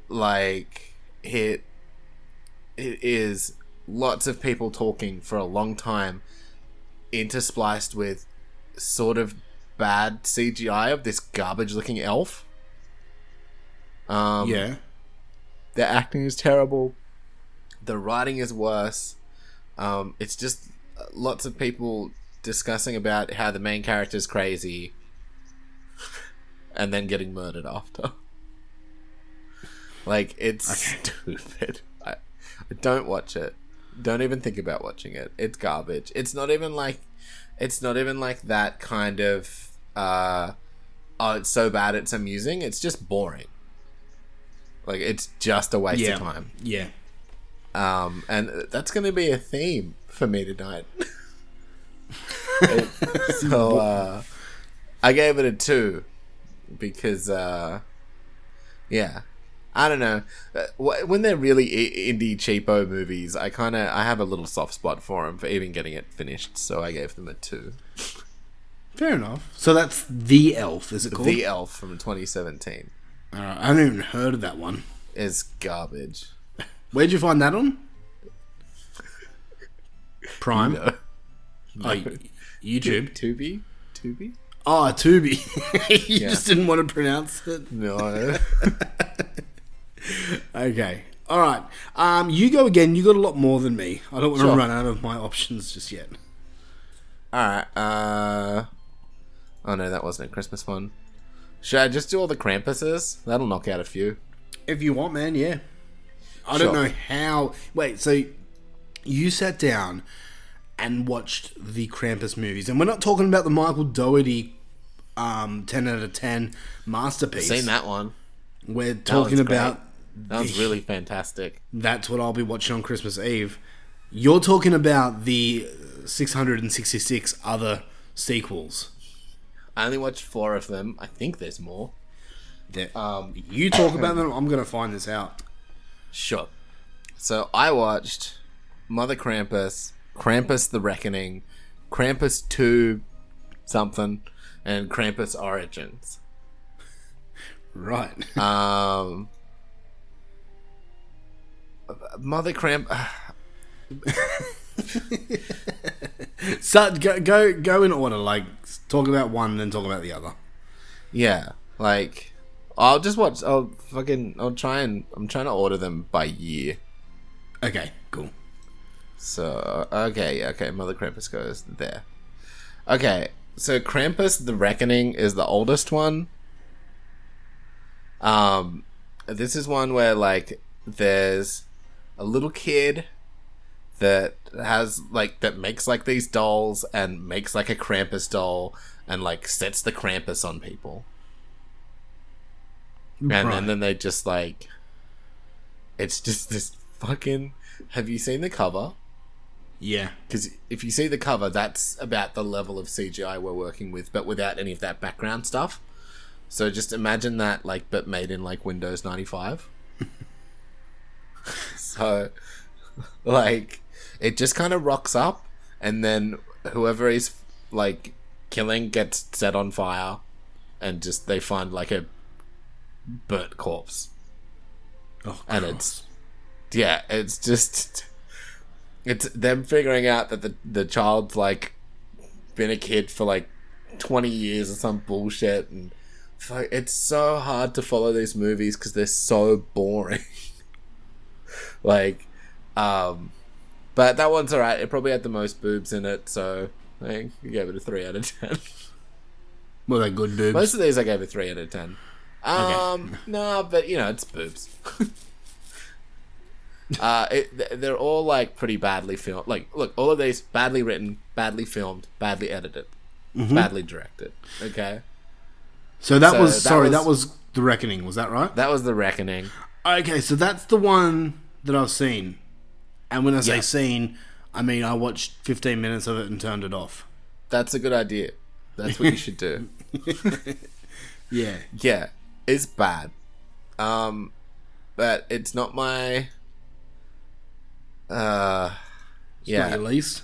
Like it, it is lots of people talking for a long time, interspliced with sort of bad CGI of this garbage-looking elf. Um, yeah. the acting is terrible. The writing is worse. Um, it's just lots of people discussing about how the main character is crazy, and then getting murdered after. Like it's stupid. I, I don't watch it. Don't even think about watching it. It's garbage. It's not even like it's not even like that kind of uh oh it's so bad it's amusing. It's just boring. Like it's just a waste Yeah. of time. Yeah. Um and that's going to be a theme for me tonight. It- so uh I gave it a 2 because uh yeah. I don't know. Uh, When they're really indie cheapo movies, I kind of I have a little soft spot for them for even getting it finished. So I gave them a two. Fair enough. So that's the Elf. Is it called The Elf from 2017 Alright, I haven't even heard of that one. It's garbage. Where'd you find that on? Prime. No. Oh, YouTube. Tubi, Tubi. Oh, Tubi. you Yeah. just didn't want to pronounce it. No. Okay. All right. Um, you go again. You got a lot more than me. I don't want to Sure. run out of my options just yet. All right. Uh. Oh no, that wasn't a Christmas one. Should I just do all the Krampuses? That'll knock out a few. If you want, man, yeah. I don't know how. Wait, so you sat down and watched the Krampus movies, and we're not talking about the Michael Dougherty um, 10 out of 10 masterpiece. Seen that one. We're talking about great. Was really fantastic. That's what I'll be watching on Christmas Eve. You're talking about the 666 other sequels. I only watched four of them. I think there's more. That Um, you talk about them. I'm going to find this out. Sure. So I watched Mother Krampus, Krampus the Reckoning, Krampus 2 something, and Krampus Origins. Right. Um Mother Kramp So go go go in order. Like talk about one, then talk about the other. Yeah, like I'll just watch I'll fucking I'll try and I'm trying to order them by year. Okay, cool. So okay, okay, Mother Krampus goes there. Okay, so Krampus the Reckoning is the oldest one. Um, this is one where like there's a little kid that has like that makes like these dolls and makes like a Krampus doll and like sets the Krampus on people. and Right. then, they just like, it's just this fucking. Have you seen the cover? Yeah. Because if you see the cover, that's about the level of CGI we're working with, but without any of that background stuff. So just imagine that, like, but made in like Windows ninety five. so, like, it just kind of rocks up, and then whoever he's like killing gets set on fire, and just they find like a burnt corpse, Oh, and it's yeah, it's just it's them figuring out that the the child's like been a kid for like 20 years or some bullshit and it's like it's so hard to follow these movies because they're so boring like um but that one's alright it probably had the most boobs in it so i think you gave it a 3 out of 10 Were they good boobs? most of these i gave a 3 out of 10 Okay. um no but you know it's boobs uh, it, they're all like pretty badly filmed. Like, look, all of these badly written, badly filmed, badly edited, Mhm. badly directed. Okay, So that So was that sorry, was- that was the reckoning. Was that right? that was the reckoning. Okay, so that's the one that I've seen. And when I say Yeah. seen, I mean I watched 15 minutes of it and turned it off. That's a good idea. That's what you should do. Yeah. Yeah, it's bad. Um, but it's not my. Uh, It's yeah, not least?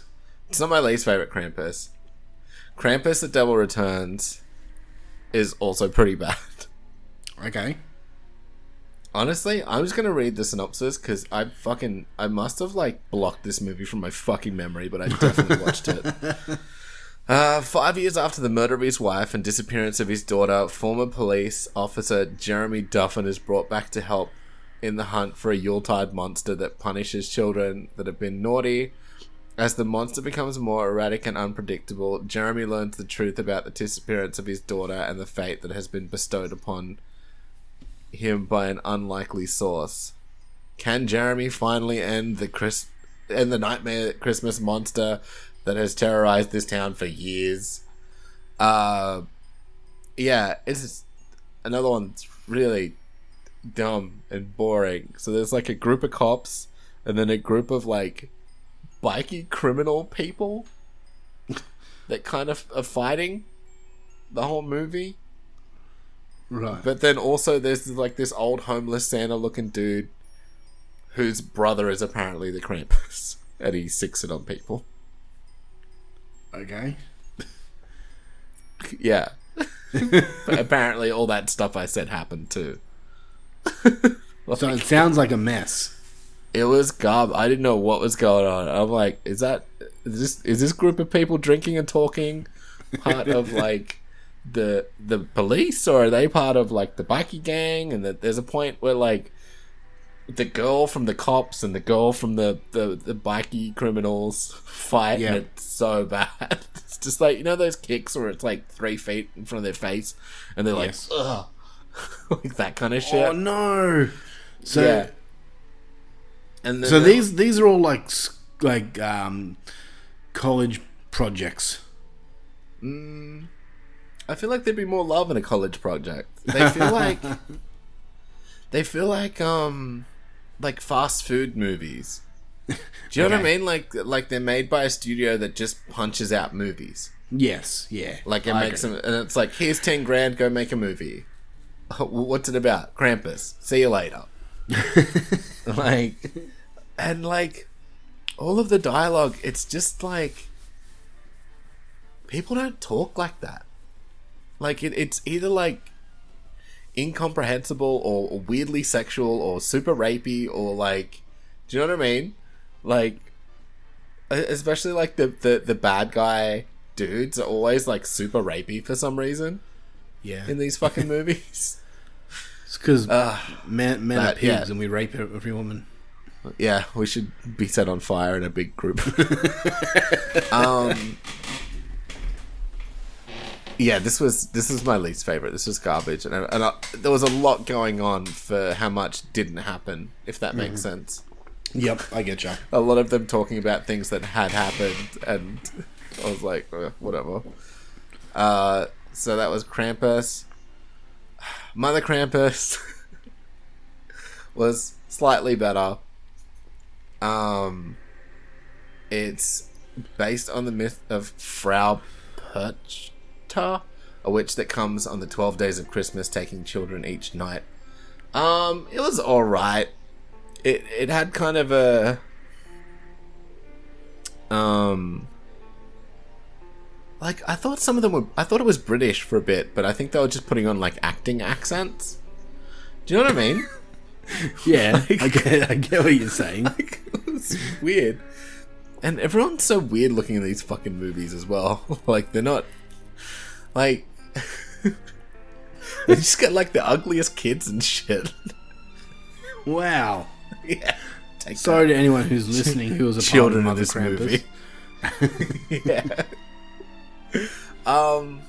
It's not my least favorite Krampus. Krampus: The Devil Returns is also pretty bad. Okay. Honestly, I'm just gonna read the synopsis because I fucking I must have like blocked this movie from my fucking memory, but I definitely watched it. Uh, five years after the murder of his wife and disappearance of his daughter, former police officer Jeremy Duffin is brought back to help in the hunt for a Yuletide monster that punishes children that have been naughty. As the monster becomes more erratic and unpredictable, Jeremy learns the truth about the disappearance of his daughter and the fate that has been bestowed upon him by an unlikely source. Can Jeremy finally end the Chris end the nightmare Christmas monster that has terrorized this town for years? Uh yeah, it's another one that's really dumb and boring. So there's like a group of cops and then a group of like bikie criminal people that kind of are fighting the whole movie. Right. But then also there's like this old homeless Santa looking dude whose brother is apparently the Krampus. And he sicks it on people. Okay. Yeah. but apparently all that stuff I said happened too. So it sounds like a mess. It was gob. I didn't know what was going on. I'm like, is that is this is this group of people drinking and talking part of like the the police or are they part of like the bikie gang? And that there's a point where like the girl from the cops and the girl from the the, the bikie criminals fight Yeah. and it's so bad. It's just like you know those kicks where it's like three feet in front of their face and they're like ugh like that kind of shit. Oh no. So yeah. And then so the- these these are all like like um college projects. Mm, I feel like there'd be more love in a college project. They feel like they feel like um like fast food movies. Do you know what I mean? Like like they're made by a studio that just punches out movies. Yes, yeah. Like it I makes agree. them, and it's like here's ten grand, go make a movie. What's it about? Krampus. See you later. like, and like all of the dialogue, it's just like people don't talk like that. Like it, it's either like incomprehensible or weirdly sexual or super rapey or like, do you know what I mean? Like, especially like the the, the bad guy dudes are always like super rapey for some reason Yeah. in these fucking movies. It's because Ugh. men, men are pigs yeah. and we rape every woman. Yeah, we should be set on fire in a big group. um, yeah, this was this was my least favorite. This was garbage, and, I, and I, there was a lot going on for how much didn't happen. If that makes Mhm. sense. Yep, I get you. A lot of them talking about things that had happened, and I was like, "Uh, whatever. Uh, so that was Krampus. Mother Krampus was slightly better. Um, it's based on the myth of Frau Perchta, a witch that comes on the 12 days of Christmas, taking children each night. Um, it was alright. It, it had kind of a. Um. Like, I thought some of them were. I thought it was British for a bit, but I think they were just putting on, like, acting accents. Do you know what I mean? Yeah, I get, I get what you're saying. it's weird. And everyone's so weird looking in these fucking movies as well. like, they're not. Like. they just got, like, the ugliest kids and shit. Wow. yeah. Take Sorry that. to anyone who's listening who was a Children part of of Mother this Krampus. movie. yeah. Um.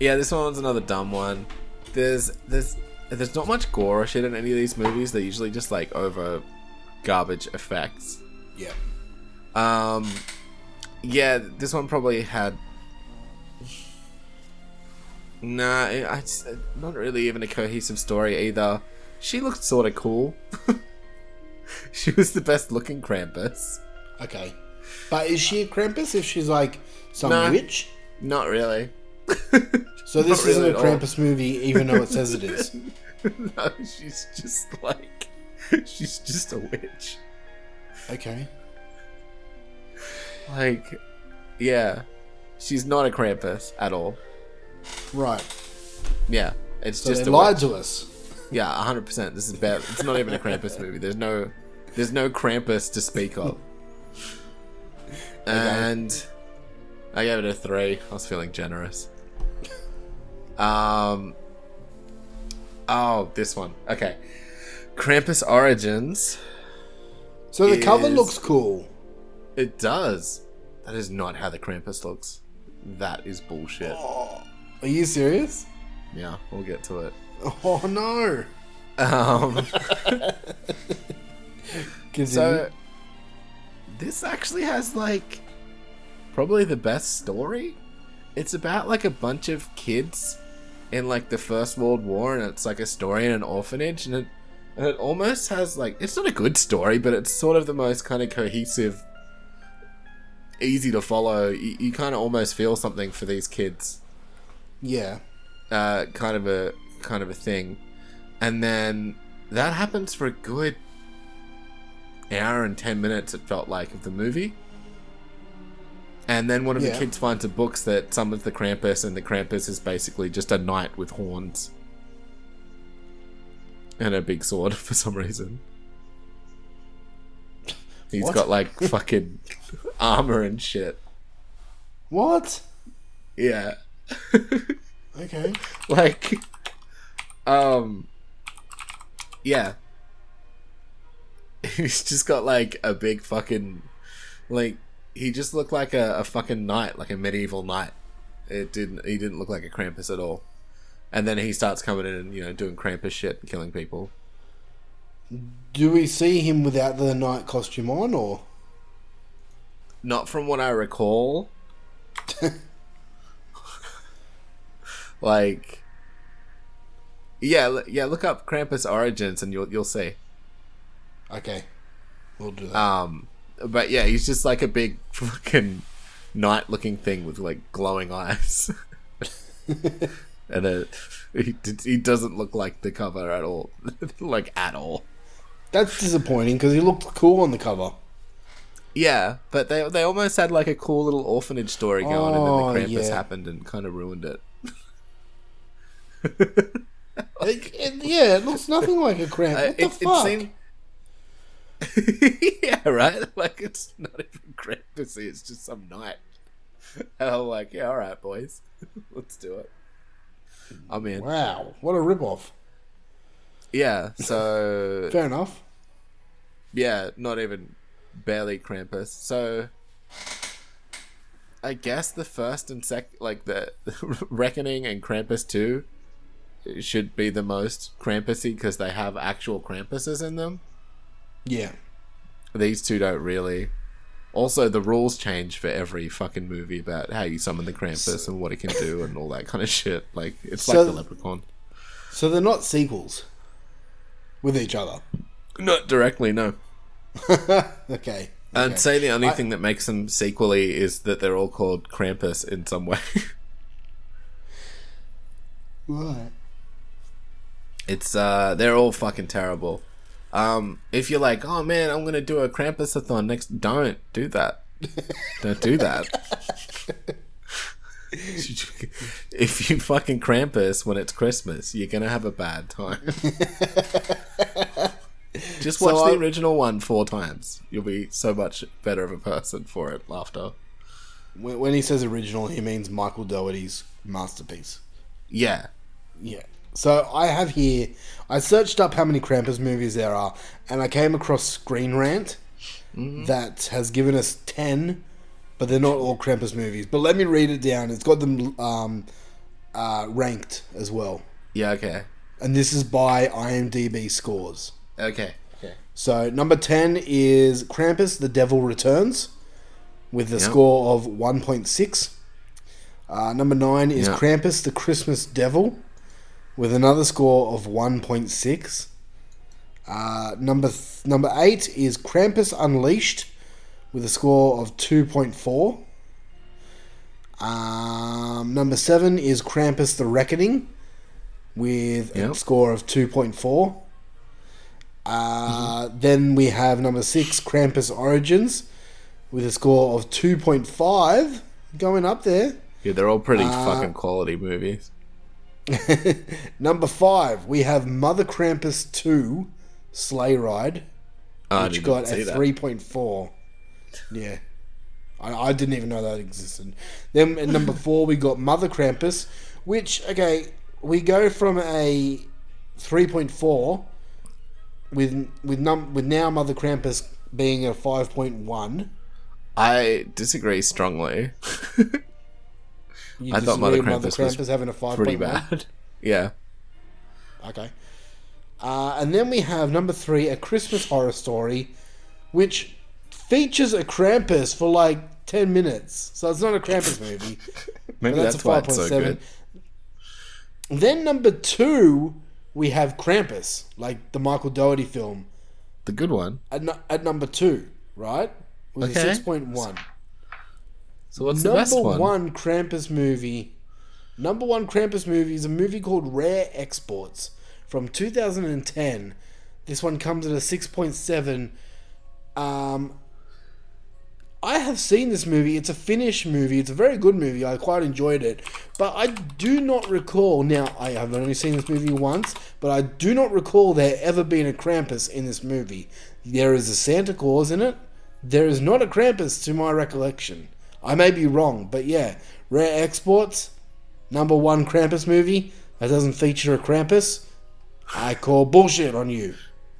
Yeah, this one's another dumb one. There's there's there's not much gore or shit in any of these movies. They're usually just like over garbage effects. Yeah. Um. Yeah, this one probably had. Nah, I, just, uh, not really even a cohesive story either. She looked sort of cool. she was the best looking Krampus. Okay. But is she a Krampus if she's like some No. witch? Not really. So this Not isn't really a. Krampus movie, even though it says it is. no, she's just like she's just a witch. Okay. Like, yeah, she's not a Krampus at all. Right. Yeah, it's So just they lied to us. Yeah, hundred percent. This is bad. It's not even a Krampus movie. There's no, there's no Krampus to speak of. And I gave it a three. I was feeling generous. Um. Oh, this one. Okay. Krampus Origins. So the cover looks cool. It does. That is not how the Krampus looks. That is bullshit. Are you serious? Yeah, we'll get to it. Oh no. Um, so this actually has like probably the best story. It's about like a bunch of kids in like the First World War, and it's like a story in an orphanage, and it and it almost has like it's not a good story, but it's sort of the most kind of cohesive, easy to follow. You, you kind of almost feel something for these kids. Yeah. uh, kind of a kind of a thing, and then that happens for a good hour and ten minutes. It felt like of the movie, and then one of Yeah. the kids finds a book that summons the Krampus, and the Krampus is basically just a knight with horns and a big sword for some reason. He's What? got like fucking armor and shit. What? Yeah. Okay. like um yeah. He's just got like a big fucking like he just looked like a, a fucking knight like a medieval knight. It didn't he didn't look like a krampus at all. And then he starts coming in and you know doing krampus shit and killing people. Do we see him without the knight costume on, or? Not from what i recall like yeah yeah look up krampus origins and you'll you'll see okay, we'll do that. Um, but yeah, he's just like a big fucking knight looking thing with like glowing eyes. and uh, he, he doesn't look like the cover at all. like, at all. That's disappointing because he looked cool on the cover. Yeah, but they they almost had like a cool little orphanage story going, Oh, and then the Krampus yeah. happened and kind of ruined it. It- it- yeah, it looks nothing like a cramp. Uh, What the it, fuck? seemed- yeah, right. Like it's not even Krampusy; it's just some knight. And I'm like, yeah, all right, boys, let's do it. I'm in. Wow, what a ripoff. Yeah. So Fair enough. yeah, not even barely Krampus. So I guess the first and sec, like the Reckoning and Krampus two, should be the most Krampusy because they have actual Krampuses in them. Yeah. These two don't really. Also, the rules change for every fucking movie about how you summon the Krampus and what it can do and all that kind of shit. Like it's So- like the Leprechaun. So they're not sequels with each other. Not directly, no. Okay. I'd okay. say the only I- thing that makes them sequely is that they're all called Krampus in some way. Right. It's uh they're all fucking terrible. Um if you're like, "Oh man, I'm going to do a Krampusathon next." Don't do that. don't do that. if you fucking Krampus when it's Christmas, you're going to have a bad time. Just So watch the I- original one four times. You'll be so much better of a person for it after. When, when he says original, he means Michael Dougherty's masterpiece. Yeah. Yeah. So I have here. I searched up how many Krampus movies there are, and I came across Screen Rant that has given us ten, but they're not all Krampus movies. But let me read it down. It's got them um, uh, ranked as well, Yeah, okay. and this is by IMDb scores. Okay. Okay. So number ten is Krampus: The Devil Returns, with a Yep. score of one point six. Uh, number nine is Yeah. Krampus: The Christmas Devil, with another score of one point six. Uh, number th- number eight is Krampus Unleashed, with a score of two point four. Um, number seven is Krampus: The Reckoning, with a score of two point four. Uh, Then we have number six, Krampus Origins, with a score of 2.5, going up there. Yeah, they're all pretty Uh, fucking quality movies. Number five, we have Mother Krampus 2, Sleigh Ride, Oh, which got a 3.4. Yeah. I, I didn't even know that existed. Then at number four, we got Mother Krampus, which, okay, we go from a 3.4 with with num with now Mother Krampus being a 5.1. I disagree strongly. You I thought Mother disagree with Krampus, was having a 5.1? pretty bad. Yeah. Okay. Uh, and then we have number three, A Christmas Horror Story, which features a Krampus for like 10 minutes. So it's not a Krampus movie. Maybe but that's, why it's so. Then number two, we have Krampus, like the Michael Dougherty film, The good one. at, nu- at number two, right? With Okay. a 6.1. So what's number the best one? Krampus movie. Number one Krampus movie is a movie called Rare Exports from 2010. This one comes at a 6.7. Um, I have seen this movie. It's a Finnish movie. It's a very good movie. I quite enjoyed it. But I do not recall. Now, I have only seen this movie once, but I do not recall there ever being a Krampus in this movie. There is a Santa Claus in it. There is not a Krampus to my recollection. I may be wrong, but yeah. Rare Exports, number one Krampus movie that doesn't feature a Krampus. I call bullshit on you.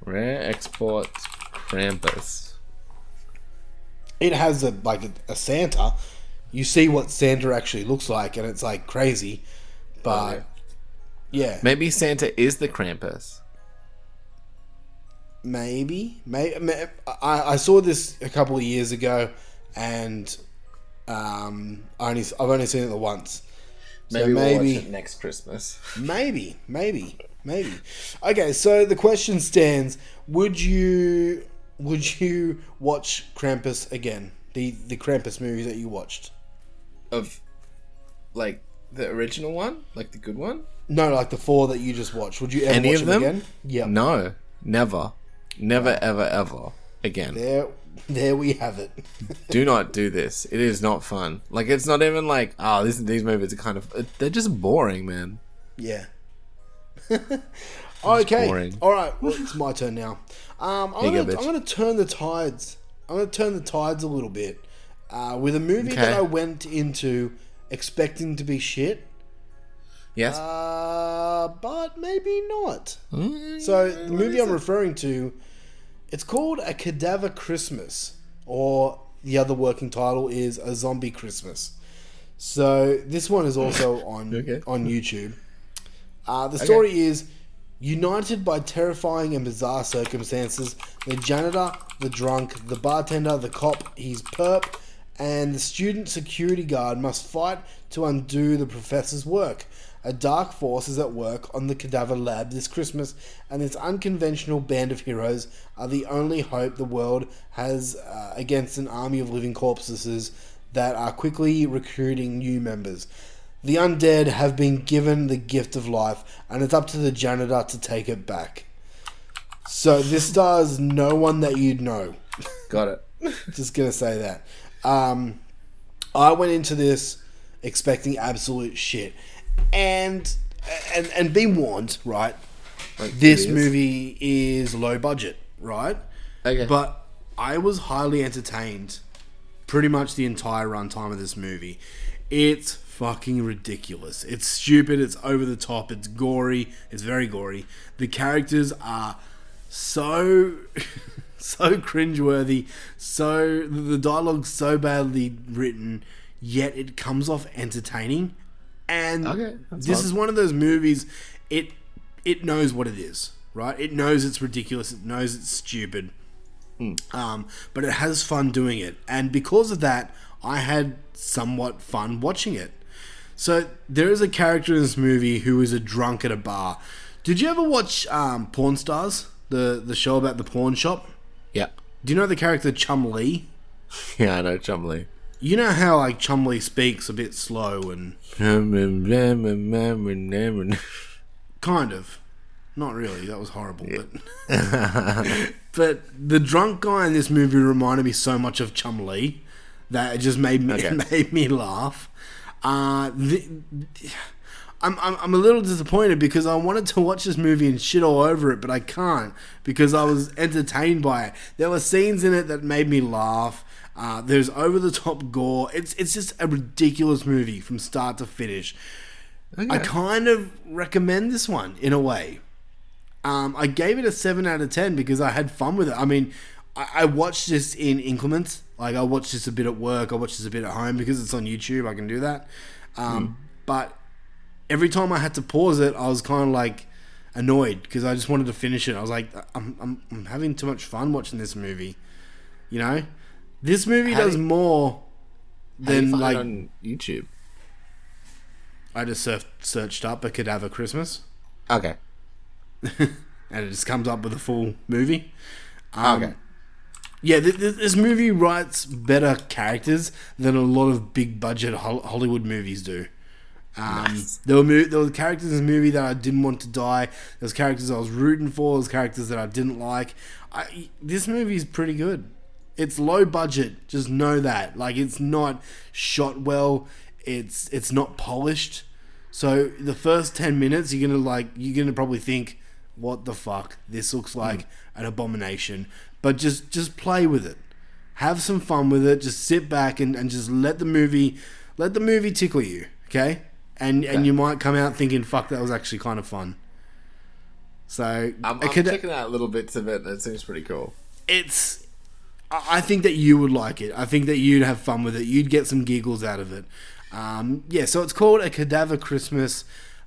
Rare Exports Krampus. it has a like a, a Santa. You see what Santa actually looks like, and it's like crazy. But yeah, Maybe Santa is the Krampus. maybe, maybe. I, I saw this a couple of years ago, and um, I only I've only seen it the once. So Maybe, we'll watch it next Christmas. Maybe, maybe, maybe. Okay, so the question stands: Would you would you watch Krampus again? The the Krampus movie that you watched? Of like the original one? Like the good one? No, like the four that you just watched. Would you ever Any watch of them, them? again? Yeah. No. Never. Never ever ever again. There, there we have it. do not do this. It is not fun. Like it's not even like oh, this, these movies are kind of they're just boring, man. Yeah. okay. boring. All right. Well, it's my turn now. Um, I'm gonna go, I'm gonna turn the tides. I'm gonna turn the tides a little bit uh, with a movie Okay. that I went into expecting to be shit. Yes. Uh, but maybe not. Mm, So the movie I'm referring to, it's called A Cadaver Christmas, or the other working title is A Zombie Christmas. So this one is also on Okay. on YouTube. Uh, the story is united by terrifying and bizarre circumstances. The janitor, the drunk, the bartender, the cop, his perp, and the student security guard must fight to undo the professor's work. A dark force is at work on the cadaver lab this Christmas, and this unconventional band of heroes are the only hope the world has uh, against an army of living corpses that are quickly recruiting new members. The undead have been given the gift of life, and it's up to the janitor to take it back. So this stars no one that you'd know. Got it. Just gonna say that. Um, I went into this expecting absolute shit, and and and being warned, right? Like this movie is low budget, right? Okay. But I was highly entertained pretty much the entire runtime of this movie. It's fucking ridiculous. It's stupid, it's over the top, it's gory, it's very gory. The characters are so so cringeworthy, so the dialogue's so badly written, yet it comes off entertaining. And Okay, this fine. is one of those movies it it knows what it is, right? It knows it's ridiculous, it knows it's stupid. Um, but it has fun doing it. And because of that, I had somewhat fun watching it. So there is a character in this movie who is a drunk at a bar. Did you ever watch um, Pawn Stars, the the show about the pawn shop? Yeah. Do you know the character Chumlee? Yeah, I know Chumlee. You know how like Chumlee speaks a bit slow and kind of, not really. That was horrible, but but the drunk guy in this movie reminded me so much of Chumlee that it just made me Okay. made me laugh. Uh, the, I'm, I'm I'm a little disappointed because I wanted to watch this movie and shit all over it, but I can't because I was entertained by it. There were scenes in it that made me laugh. Uh, there's over the top gore. It's it's just a ridiculous movie from start to finish. I kind of recommend this one in a way. Um, I gave it a seven out of ten because I had fun with it. I mean, I, I watched this in increments. Like I watched this a bit at work. I watched this a bit at home because it's on YouTube. I can do that. Um, But every time I had to pause it, I was kind of like annoyed because I just wanted to finish it. I was like, I'm, I'm, I'm having too much fun watching this movie. You know, this movie How do does you- more How do than like on YouTube. I just surf, searched up a cadaver Christmas. Okay. and it just comes up with a full movie. Um, Okay. Yeah, th- th- this movie writes better characters than a lot of big budget Hol- Hollywood movies do. Um, There were mo- there were characters in this movie that I didn't want to die. There was characters I was rooting for. There was characters that I didn't like. I, this movie is pretty good. It's low budget. Just know that. Like it's not shot well. It's it's not polished. So the first ten minutes, you're gonna like you're gonna probably think, "What the fuck? This looks like hmm. an abomination." But just just play with it. Have some fun with it. Just sit back and, and just let the movie let the movie tickle you. Okay, and and you might come out thinking, "Fuck, that was actually kind of fun." So I'm, I'm cada- checking out little bits of it. It seems pretty cool. it's I think that you would like it. I think that you'd have fun with it. You'd get some giggles out of it. Um, yeah, so it's called a cadaver Christmas.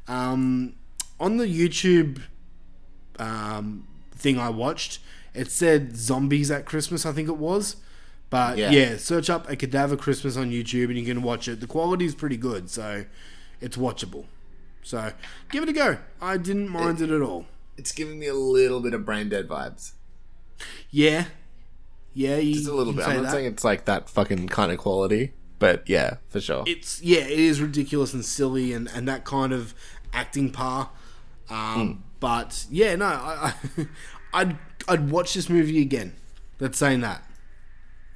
Um, on the YouTube um, thing I watched, it said zombies at Christmas. I think it was. But Yeah. yeah. search up a cadaver Christmas on YouTube and you can watch it. The quality is pretty good, so it's watchable. So give it a go. I didn't mind it at all. It's giving me a little bit of brain dead vibes. Yeah, yeah, you, Just a little bit. I'm not that. saying it's like that fucking kind of quality, but yeah, for sure. it's yeah, it is ridiculous and silly and, and that kind of acting par. Um, But yeah, no, I, I, I'd I'd watch this movie again. That's saying that.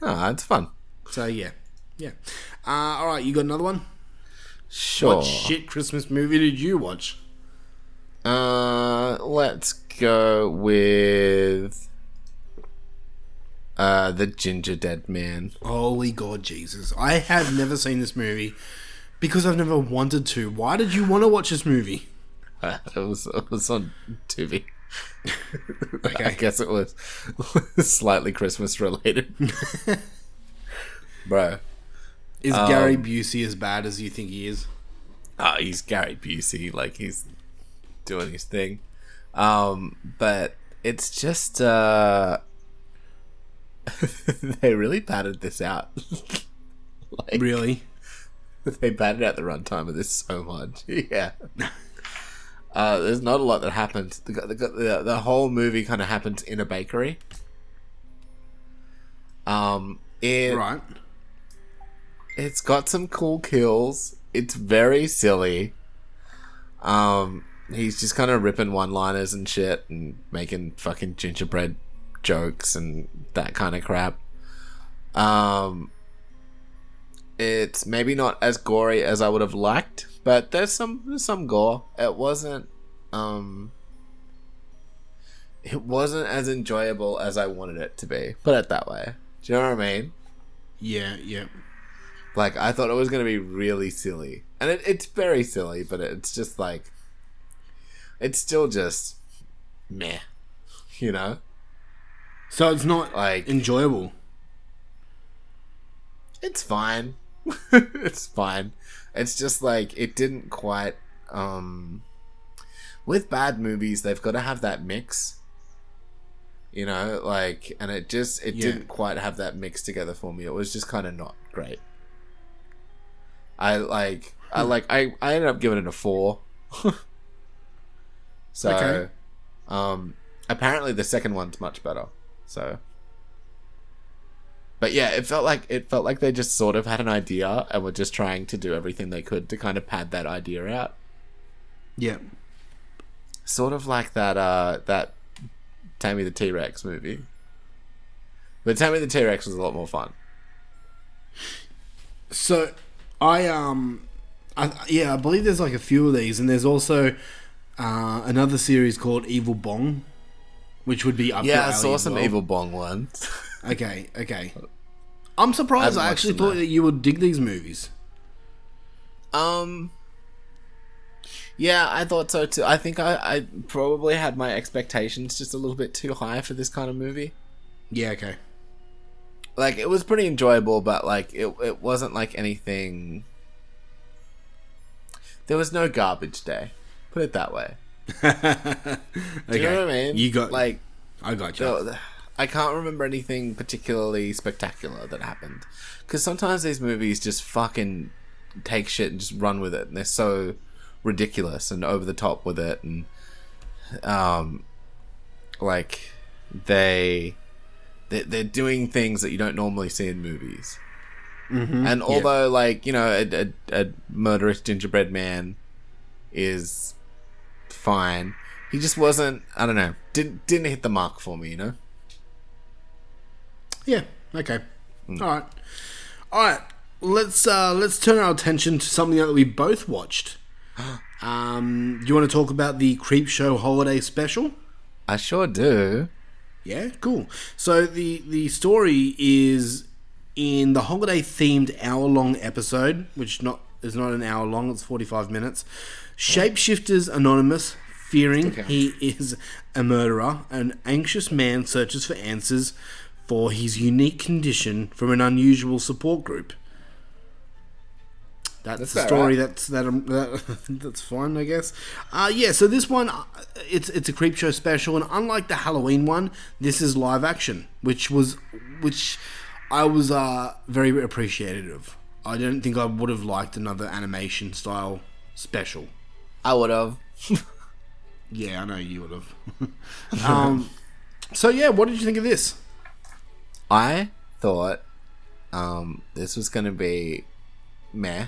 Ah, it's fun. So yeah, yeah. Uh, all right, you got another one? Sure. What shit Christmas movie did you watch? Uh, let's go with uh the Gingerdead Man. Holy God, Jesus! I have never seen this movie because I've never wanted to. Why did you want to watch this movie? Uh, it was it was on TV. Okay. I guess it was slightly Christmas related, bro. Is Um, Gary Busey as bad as you think he is? Oh, he's Gary Busey, like he's doing his thing. Um, but it's just uh they really padded this out. like, Really? they batted out the runtime of this so much. yeah. Uh, there's not a lot that happens. The, the, the, the whole movie kind of happens in a bakery. Um, it, Right. It's got some cool kills. It's very silly. Um, he's just kind of ripping one-liners and shit and making fucking gingerbread jokes and that kind of crap. Um, it's maybe not as gory as I would have liked, but there's some there's some gore. It wasn't um it wasn't as enjoyable as I wanted it to be. Put it that way. Do you know what I mean? Yeah, yeah. Like I thought it was gonna be really silly, and it, it's very silly, but it's just like it's still just meh, you know. So it's not like enjoyable. It's fine. it's fine. It's just like it didn't quite. um With bad movies, they've got to have that mix. You know, like, and it just it Yeah. didn't quite have that mix together for me. It was just kind of not great. I like I Hmm. like I I ended up giving it a four. so, Okay. um, apparently the second one's much better. So, but yeah, it felt like it felt like they just sort of had an idea and were just trying to do everything they could to kind of pad that idea out. Yeah. Sort of like that uh that Tammy the T Rex movie. But Tammy the T Rex was a lot more fun. So, I um, I, yeah, I believe there's like a few of these, and there's also uh, another series called Evil Bong, which would be up. yeah, I saw some well. Evil Bong ones. Okay, okay. I'm surprised. I I actually thought that you would dig these movies. Um. Yeah, I thought so too. I think I, I probably had my expectations just a little bit too high for this kind of movie. Yeah, okay. Like it was pretty enjoyable, but like it it wasn't like anything. There was no garbage day. Put it that way. Do you know what I mean? You got- like I got you. the- I can't remember anything particularly spectacular that happened because sometimes these movies just fucking take shit and just run with it, and they're so ridiculous and over the top with it, and um, like they they they're doing things that you don't normally see in movies. Mhm. And Yeah. although, like you know, a, a, a murderous gingerbread man is fine, he just wasn't. I don't know. Didn't didn't hit the mark for me. You know. Yeah. Okay. Hmm. All right. All right. Let's uh, let's turn our attention to something that we both watched. Um, do you want to talk about the Creepshow Holiday Special? I sure do. Yeah, cool. So the the story is in the holiday themed hour long episode, which not is not an hour long; it's forty five minutes. Shapeshifters Anonymous, fearing he is a murderer, an anxious man searches for answers for his unique condition from an unusual support group. That's, That's the story. right. That's that, um, that. That's fine, I guess. Uh, yeah. So this one, uh, it's it's a Creepshow special, and unlike the Halloween one, this is live action, which was which I was uh, very appreciative of. I don't think I would have liked another animation style special. I would have. Yeah, I know you would have. um, so yeah, what did you think of this? I thought um, this was going to be meh,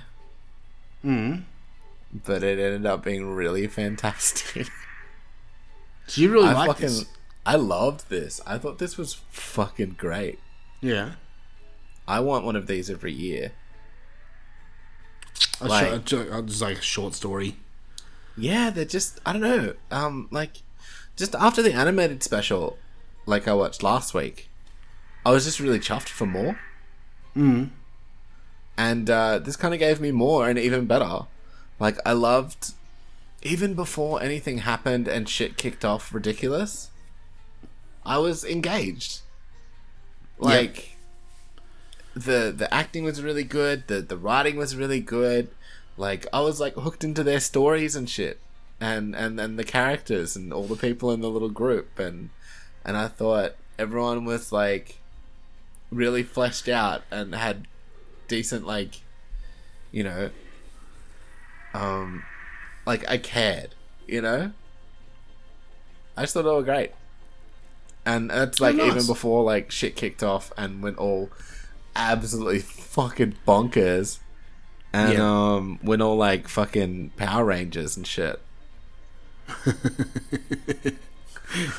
Mm. but it ended up being really fantastic. So you really I like fucking, this? I loved this. I thought this was fucking great. Yeah. I want one of these every year. A Like- short, just like a short story. Yeah, they're just I don't know. Um, like just after the animated special, like I watched last week, I was just really chuffed for more. Mm. and uh, this kind of gave me more and even better. Like I loved, even before anything happened and shit kicked off ridiculous. I was engaged. Like the the acting was really good. The the writing was really good. Like I was like hooked into their stories and shit, and and and the characters and all the people in the little group and and I thought everyone was like really fleshed out and had decent like you know, um, like I cared, you know. I just thought they were great, and that's like nice. even before like shit kicked off and went all absolutely fucking bonkers, and Yeah. um, went all like fucking Power Rangers and shit.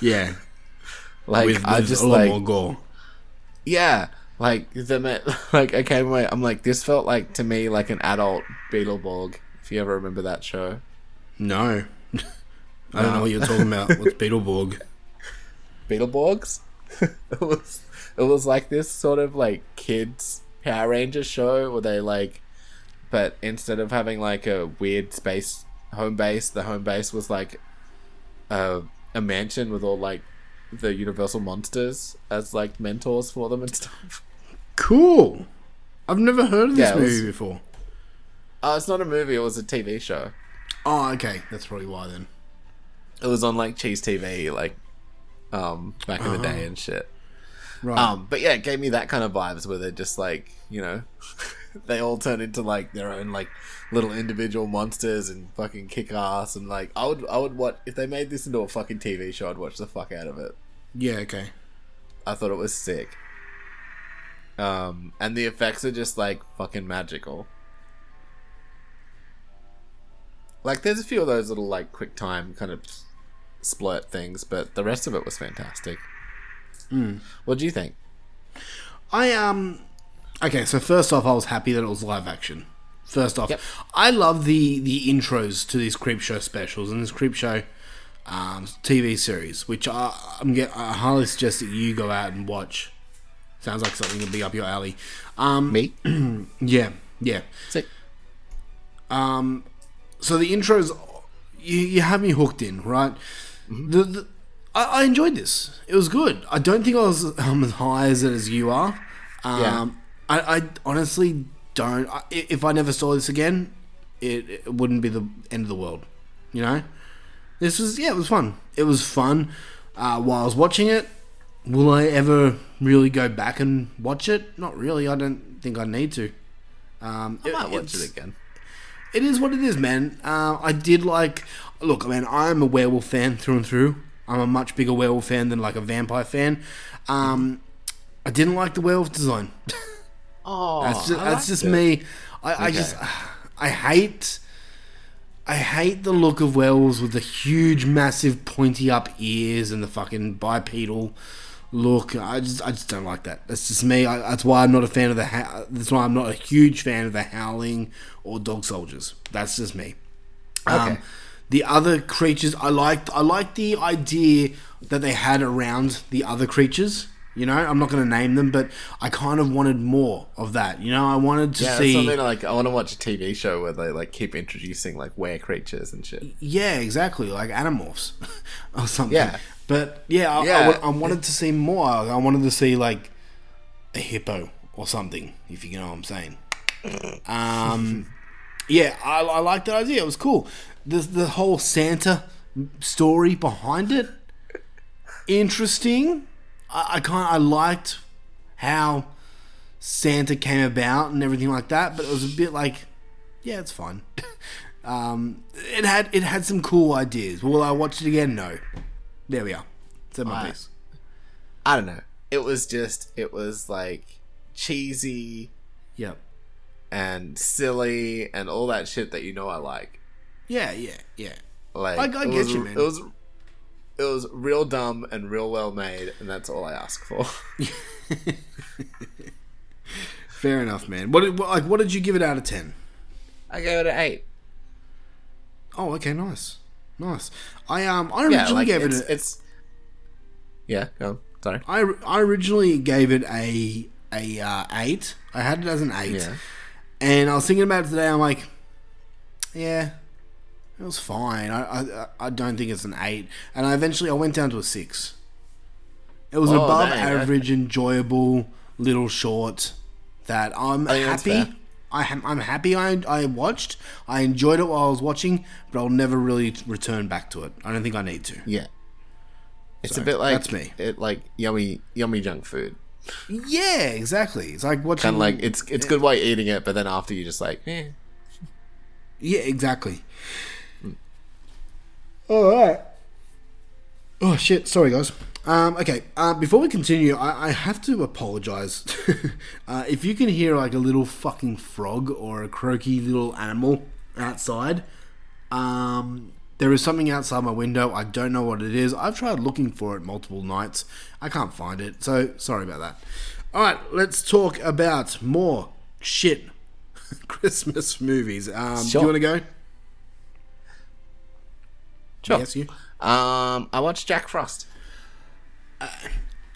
Yeah. Like With- I with just a lot like more gore. yeah, like the like I came away. I'm like this felt like to me like an adult Beetleborg. If you ever remember that show, No. I don't know what you're talking about. What's Beetleborg? Beetleborgs. it was it was like this sort of like kids Power Ranger show where they like, but instead of having like a weird space home base, the home base was like a a mansion with all like the Universal monsters as like mentors for them and stuff. Cool. I've never heard of this Yeah, it was- movie before. Oh, it's not a movie. It was a TV show. Oh, okay. That's probably why then. It was on like Cheez TV, like um back in the day Uh-huh. and shit. Right. Um, but yeah, it gave me that kind of vibes where they're just like, you know, they all turn into like their own like little individual monsters and fucking kick ass and like I would I would watch if they made this into a fucking TV show, I'd watch the fuck out of it. yeah, okay. I thought it was sick. Um, and the effects are just like fucking magical. Like, there's a few of those little like quick time kind of splurt things, but the rest of it was fantastic. Mm. What do you think? I um okay, so first off I was happy that it was live action. First off, Yep. I love the the intros to these Creepshow specials and this Creepshow um, TV series, which I, I'm get I highly suggest that you go out and watch. Sounds like something that'd be up your alley. Um, Me? yeah, yeah. Sick. Um, so the intros, you, you have me hooked in, right? The, the I, I enjoyed this. It was good. I don't think I was um, as high as it as you are. Um, Yeah. I, I honestly don't. I, if I never saw this again, it, it wouldn't be the end of the world. You know, this was yeah, it was fun. It was fun. Uh, while I was watching it, will I ever really go back and watch it? Not really. I don't think I need to. Um, I might watch it again. it is what it is, man. Uh, I did like. Look, man, I'm a werewolf fan through and through. I'm a much bigger werewolf fan than like a vampire fan. Um, I didn't like the werewolf design. Oh, that's just, that's just me. I, I just I hate I hate the look of werewolves with the huge, massive, pointy up ears and the fucking bipedal look. I just I just don't like that. That's just me. I, that's why I'm not a fan of the. Ha- that's why I'm not a huge fan of the Howling or Dog Soldiers. That's just me. Um, Okay. the other creatures, I liked. I liked the idea that they had around the other creatures. You know, I'm not going to name them, but I kind of wanted more of that. You know, I wanted to Yeah, see. something like I want to watch a TV show where they like keep introducing like were creatures and shit. Yeah, exactly, like Animorphs or something. Yeah. But yeah, I, I Yeah. wa- I wanted to see more. I wanted to see like a hippo or something, if you know what I'm saying. Um, yeah, I, I liked that idea. It was cool. The the whole Santa story behind it, interesting. I, I kind I liked how Santa came about and everything like that, but it was a bit like, yeah, it's fine. um, it had it had some cool ideas. Will I watch it again? No. There we are. Said my I- piece. I don't know. It was just it was like cheesy Yep. and silly and all that shit that you know I like. Yeah, yeah, yeah. Like I- I get was, you, man. It was it was real dumb and real well made, and that's all I ask for. Fair enough, man. What did like what did you give it out of ten? I gave it an eight. Oh, okay, nice, nice. I um I Yeah, originally like, gave it's, it. A, it's yeah. Go on. Sorry. I I originally gave it a a uh, eight. I had it as an eight, Yeah. and I was thinking about it today. I'm like, yeah, it was fine. I I, I don't think it's an eight, and I eventually I went down to a six. It was an Oh, above dang, average, enjoyable little short that I'm I happy. I am, I'm happy I, I watched. I enjoyed it while I was watching, but I'll never really return back to it. I don't think I need to. Yeah. It's So, a bit like that's me. It like yummy yummy junk food. Yeah, exactly. It's like watching. Kind of like it's it's good while you're eating it, but then after you just like, eh. Yeah, exactly. All right. Oh shit! Sorry, guys. Um, okay, uh, before we continue, I, I have to apologize. uh, if you can hear like a little fucking frog or a croaky little animal outside, um, there is something outside my window. I don't know what it is. I've tried looking for it multiple nights. I can't find it, so sorry about that. All right, let's talk about more shit Christmas movies. Um, Do you want to go? Sure. Yes, you. Um, I watched Jack Frost.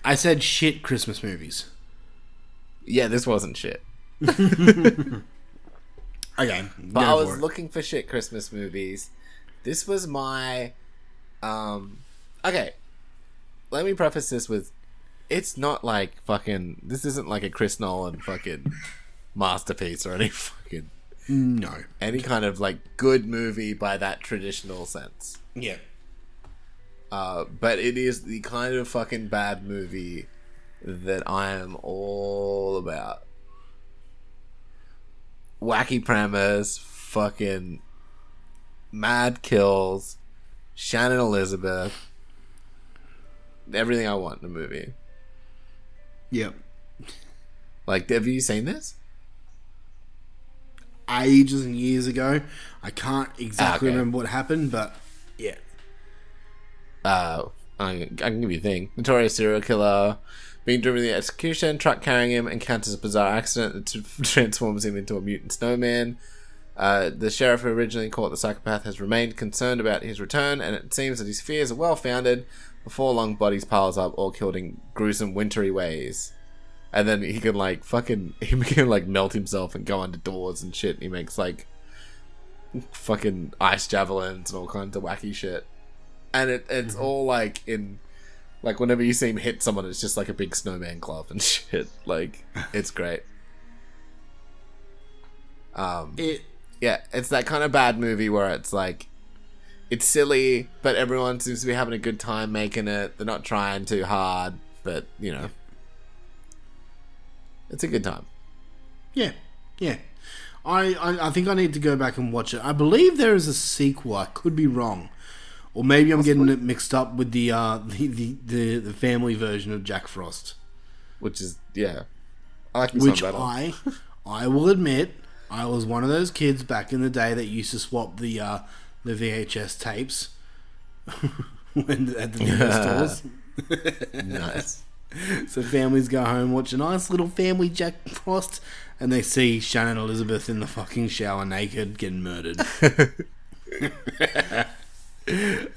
I said shit Christmas movies. Yeah, this wasn't shit. Okay, But I was looking for shit Christmas movies. This was my um okay. Let me preface this with it's not like fucking this isn't like a Chris Nolan fucking masterpiece or any fucking No. any kind of like good movie by that traditional sense. Yeah. Uh, but it is the kind of fucking bad movie that I am all about. Wacky premise, fucking mad kills, Shannon Elizabeth, everything I want in a movie. Yep. Like, have you seen this? Ages and years ago. I can't exactly Ah, okay. remember what happened, but. Uh, I, can give you a thing. Notorious serial killer being driven to the execution, truck carrying him encounters a bizarre accident that transforms him into a mutant snowman. Uh, the sheriff who originally caught the psychopath has remained concerned about his return, and it seems that his fears are well founded. Before long, bodies piles up, all killed in gruesome, wintry ways. And then he can like fucking he can like melt himself and go under doors and shit. He makes like fucking ice javelins and all kinds of wacky shit and it, it's all like in like whenever you see him hit someone it's just like a big snowman glove and shit. Like it's great. Um It yeah it's that kind of bad movie where it's like it's silly but everyone seems to be having a good time making it. They're not trying too hard but you know. It's a good time. Yeah, yeah. I, I I think I need to go back and watch it. I believe there is a sequel. I could be wrong, or maybe I'm getting it mixed up with the uh the, the, the, the family version of Jack Frost, which is yeah i like which better. I I will admit I was one of those kids back in the day that used to swap the uh the VHS tapes when at the video stores. nice So families go home, watch a nice little family Jack Frost, and they see Shannon Elizabeth in the fucking shower naked getting murdered.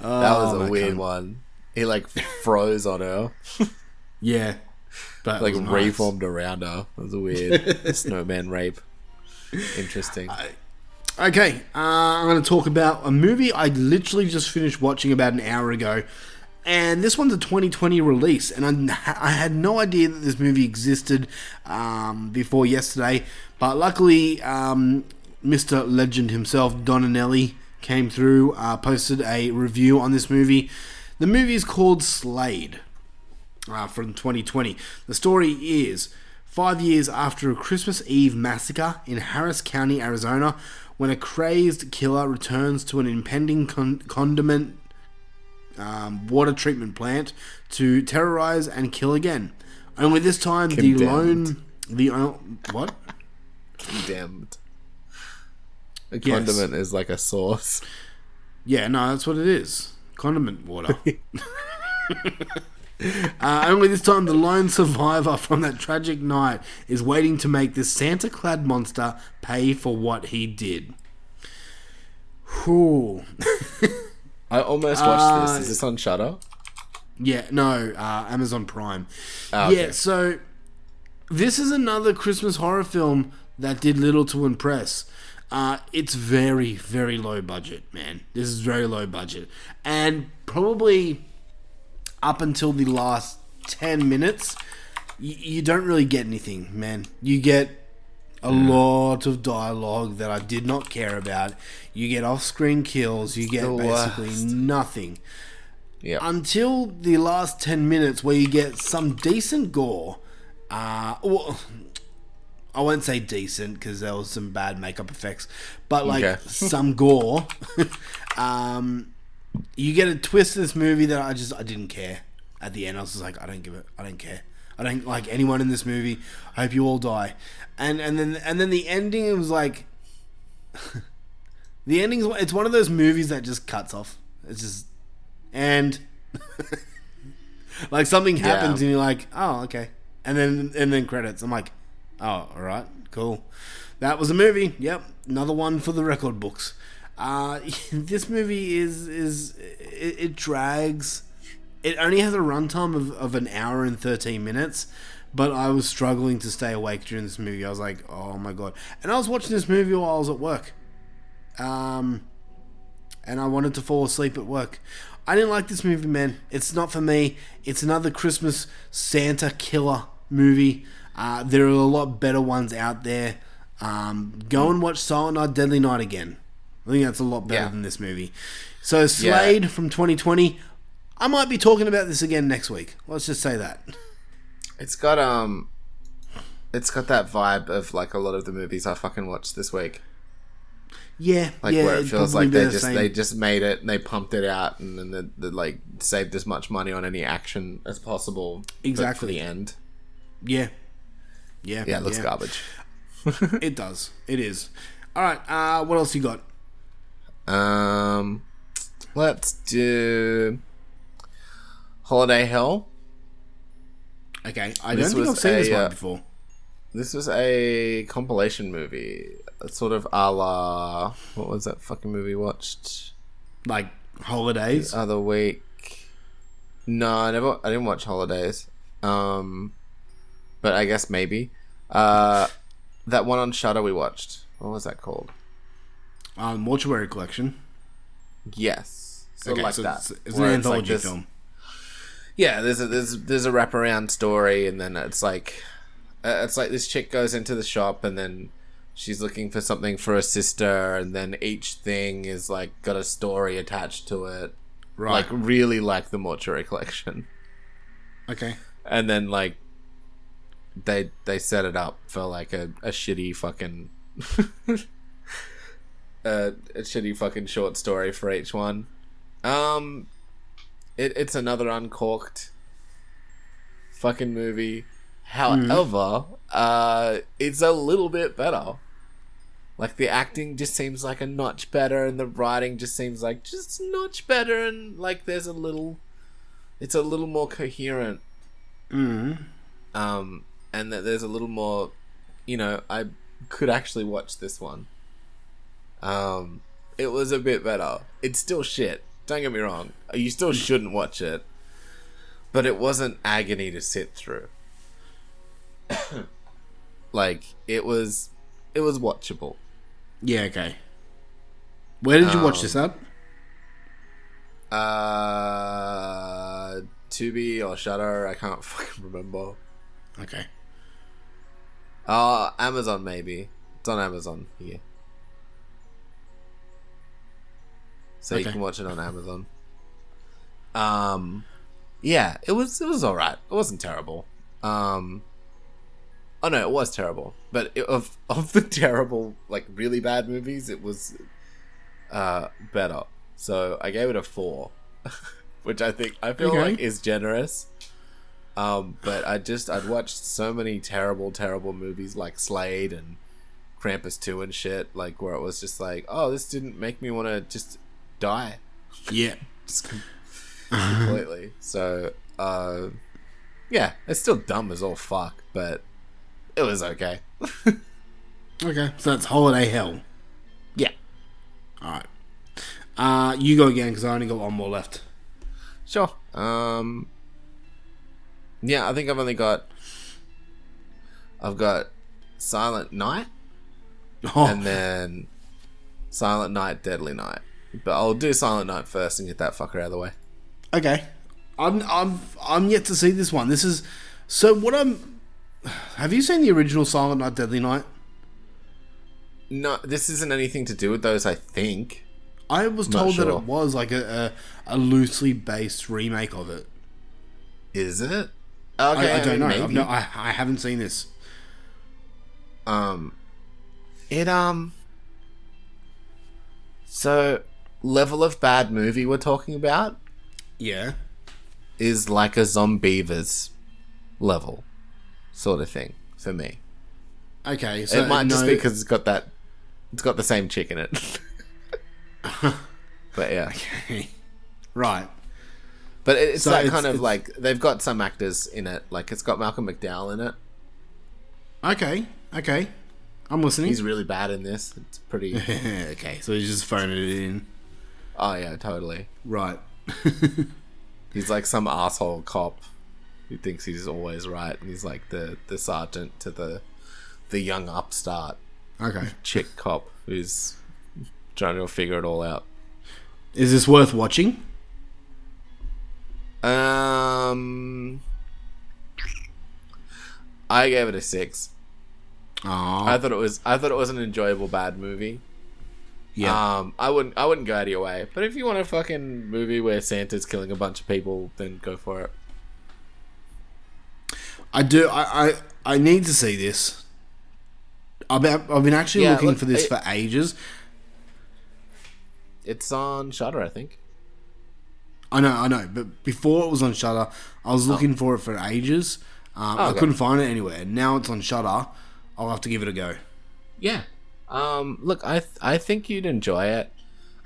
That was Oh, a weird cunt. one he like froze on her Yeah. But like nice. reformed around her. It was a weird snowman rape. Interesting. Okay, uh, I'm going to talk about a movie I literally just finished watching about an hour ago. And this one's a 2020 release, and I, I had no idea that this movie existed um, before yesterday. But luckily, um, Mr. Legend himself, Donanelli, came through, uh, posted a review on this movie. The movie is called Slade uh, from 2020. The story is five years after a Christmas Eve massacre in Harris County, Arizona, when a crazed killer returns to an impending con- condiment um, water treatment plant to terrorize and kill again. Only this time, the lone. The o- what? Condemned. A Yes. condiment is like a sauce. Yeah, no, that's what it is. Condiment water. uh, only this time, the lone survivor from that tragic night is waiting to make this Santa clad monster pay for what he did. Whew. I almost watched Uh, this. Is this on Shudder? Yeah, no, uh, Amazon Prime. Okay. Yeah, so this is another Christmas horror film that did little to impress. Uh, it's very, very low budget, man. This is very low budget. And probably up until the last 10 minutes, y- you don't really get anything, man. You get a lot of dialogue that I did not care about. You get off screen kills. You get basically worst. nothing Yeah. until the last 10 minutes where you get some decent gore. Uh, well, I won't say decent because there was some bad makeup effects, but like Okay. some gore. um, you get a twist in this movie that I just I didn't care. At the end, I was just like, I don't give it. I don't care. I don't like anyone in this movie. I hope you all die. And and then and then the ending it was like the ending is it's one of those movies that just cuts off. It's just and like something happens Yeah. and you're like, oh okay, and then and then credits. I'm like, oh all right, cool. That was a movie. Yep, another one for the record books. Uh, this movie is is it, it drags. It only has a runtime of, of an hour and thirteen minutes, but I was struggling to stay awake during this movie. I was like, oh my god! And I was watching this movie while I was at work. Um, and I wanted to fall asleep at work. I didn't like this movie, man. It's not for me. It's another Christmas Santa killer movie. Uh, there are a lot better ones out there. Um, go and watch Silent Night, Deadly Night again. I think that's a lot better Yeah. than this movie. So Slade from 2020. I might be talking about this again next week. Let's just say that. It's got um, it's got that vibe of like a lot of the movies I fucking watched this week. Yeah, Like yeah, where it feels like they the just same. they just made it and they pumped it out and then they, they like saved as much money on any action as possible. Exactly. for the end. Yeah. Yeah. Yeah, it looks garbage. it does. It is. All right. Uh, what else you got? Um, let's do Holiday Hell. Okay, I This don't think I've seen this one uh, before. This was a compilation movie, It's sort of a la what was that fucking movie watched Like holidays. the other week? No, I never. I didn't watch Holidays. Um, but I guess maybe. Uh, that one on Shudder we watched. What was that called? Uh, Mortuary Collection. Yes, sort Okay, of like so that. it's- it's an like anthology this- film. Yeah, there's a there's there's a wraparound story, and then it's like uh, it's like this chick goes into the shop, and then she's looking for something for her sister, and then each thing is like got a story attached to it, Right. Like really like the mortuary collection, Okay. and then like they they set it up for like a, a shitty fucking a, a shitty fucking short story for each one. Um, it, it's another Uncork'd fucking movie. However, uh, it's a little bit better. Like the acting just seems like a notch better, and the writing just seems like just a notch better, and like there's a little, it's a little more coherent. Mm. Um, and that there's a little more, you know, I could actually watch this one. Um, it was a bit better. It's still shit. Don't get me wrong. You still shouldn't watch it, but it wasn't agony to sit through. like it was, it was watchable. Yeah. Okay. Where did you watch Um, this at? Uh, Tubi or Shudder, I can't fucking remember. Okay. Uh, Amazon maybe. It's on Amazon here. So you can watch it on Amazon. Um yeah, it was it was alright. It wasn't terrible. Um Oh no, it was terrible. But it, of of the terrible like really bad movies, it was uh better. So I gave it a 4, which I think I feel Okay. like is generous. Um, but I just I'd watched so many terrible, terrible movies like Slade and Krampus two and shit, like where it was just like, oh, this didn't make me want to just die Yeah. just completely. So, uh, yeah, it's still dumb as all fuck, but it was okay. Okay. So that's Holiday Hell. Yeah. All right. Uh, you go again because I only got one more left. Sure. Um, yeah, I think I've only got I've got Silent Night Oh, and then Silent Night, Deadly Night. But I'll do Silent Night first and get that fucker out of the way. okay. I'm I'm I'm yet to see this one. This is so. What I'm. Have you seen the original Silent Night, Deadly Night? No, this isn't anything to do with those. I think. I was told that it was like a, a a loosely based remake of it. Is it? Okay, I, I don't know. maybe. I've no, I I haven't seen this. Um, it um. So, level of bad movie we're talking about Yeah. is like a Zombeavers level, sort of thing for me. Okay, so it might just be because it's got that, it's got the same chick in it. but yeah, right. But it- it's So that it's- kind of like they've got some actors in it. Like it's got Malcolm McDowell in it. Okay, okay. I'm listening. He's really bad in this. It's pretty. okay, so he's just phoning it in. Oh yeah, totally. Right. He's like some asshole cop who thinks he's always right, and he's like the the sergeant to the the young upstart Okay. chick cop who's trying to figure it all out. Is this worth watching? Um, I gave it a six. Oh, I thought it was I thought it was an enjoyable bad movie. Yeah. Um, I wouldn't I wouldn't go out of your way, but if you want a fucking movie where Santa's killing a bunch of people, then go for it. I do. I, I I need to see this. I've been, I've been actually Yeah, looking look, for this it- for ages. It's on Shudder, I think. I know, I know. But before it was on Shudder, I was looking for it for ages. Um, Oh, I couldn't find it anywhere. Now it's on Shudder. I'll have to give it a go. Yeah. Um, look, I th- I think you'd enjoy it.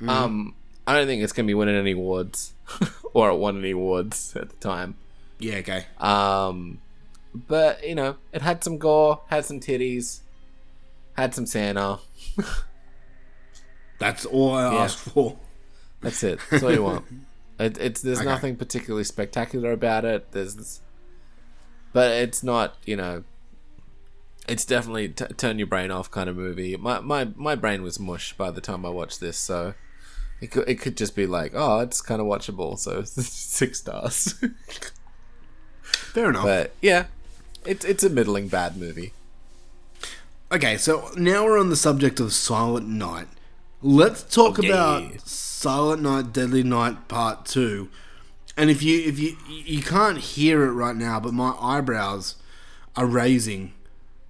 Mhm. Um, I don't think it's gonna be winning any awards, or it won any awards at the time. Yeah. Okay. Um, but you know, it had some gore, had some titties, had some Santa. That's all I Yeah. asked for. That's it. That's all you want. It, it's there's Okay. nothing particularly spectacular about it. There's, this, but it's not you know. It's definitely t- turn your brain off kind of movie. My my my brain was mush by the time I watched this, so it could it could just be like, oh, it's kind of watchable. So six stars. Fair enough. but yeah, it's it's a middling bad movie. Okay, so now we're on the subject of Silent Night. Let's talk Okay. about Silent Night, Deadly Night Part Two. And if you if you you can't hear it right now, but my eyebrows are raising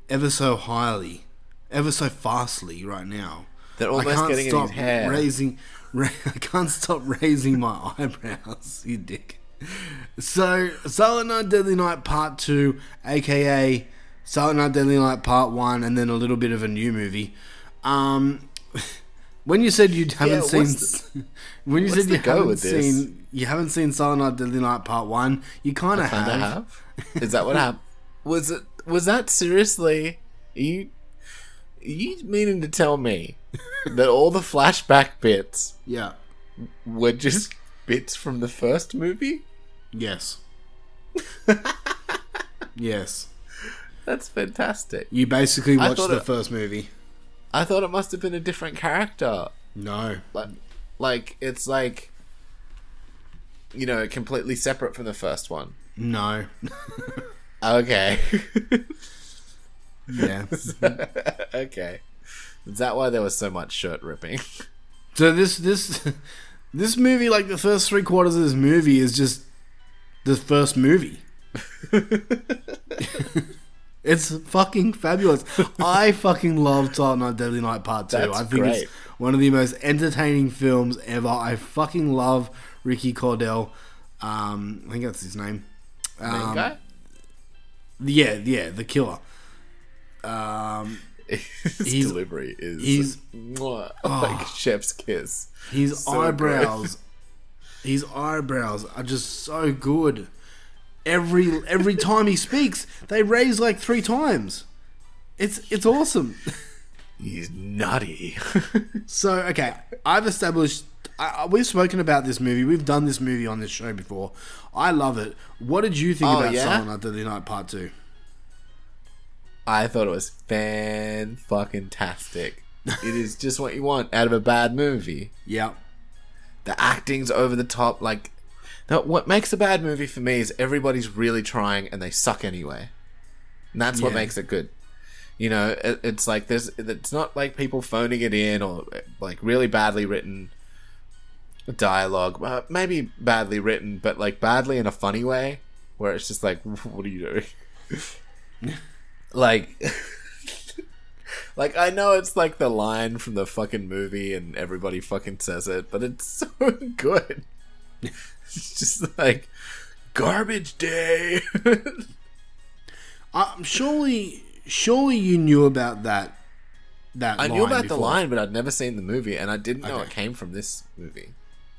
ever so highly, ever so fastly right now. They're almost I can't getting in stop his hair. Raising, ra- I can't stop raising my eyebrows. You dick. So, Silent Night, Deadly Night Part Two, aka Silent Night, Deadly Night Part One, and then a little bit of a new movie. Um, when you said you haven't Yeah, seen, what's when you said you haven't with this? seen, you haven't seen Silent Night, Deadly Night Part One, you kind of have. have. Is that what happened? Was it? Was that seriously? Are you? Are you meaning to tell me that all the flashback bits Yeah. were just bits from the first movie? Yes. yes. That's fantastic. You basically watched the it- first movie. I thought it must have been a different character. No. Like, like it's like, you know, completely separate from the first one. No. Okay. Yeah. okay. Is that why there was so much shirt ripping? So this this this movie, like the first three quarters of this movie, is just the first movie. It's fucking fabulous. I fucking love Silent Night, Deadly Night Part Two. That's I think great. it's one of the most entertaining films ever. I fucking love Ricky Caldwell. Um, I think that's his name. Um, guy? Yeah, yeah, the killer. Um, His delivery is he's- mwah, Oh. like chef's kiss. His So eyebrows, his eyebrows are just so good. Every every time he speaks, they raise like three times. It's it's awesome. He's nutty. so okay, I've established. I, we've spoken about this movie. We've done this movie on this show before. I love it. What did you think Oh, about yeah? Silent Night, Deadly Night Part Two? I thought it was fan fucking tastic. it is just what you want out of a bad movie. Yeah. The acting's over the top. Like, now, what makes a bad movie for me is everybody's really trying and they suck anyway. And that's what makes it good. You know, it, it's like there's. It's not like people phoning it in or like really badly written dialogue. Uh, maybe badly written, but like badly in a funny way, where it's just like, what are you doing? like Like I know it's like the line from the fucking movie and everybody fucking says it, but it's so good. It's just like garbage day. Um, surely, surely you knew about that. That I knew about the line, but I'd never seen the movie, and I didn't know Okay. it came from this movie.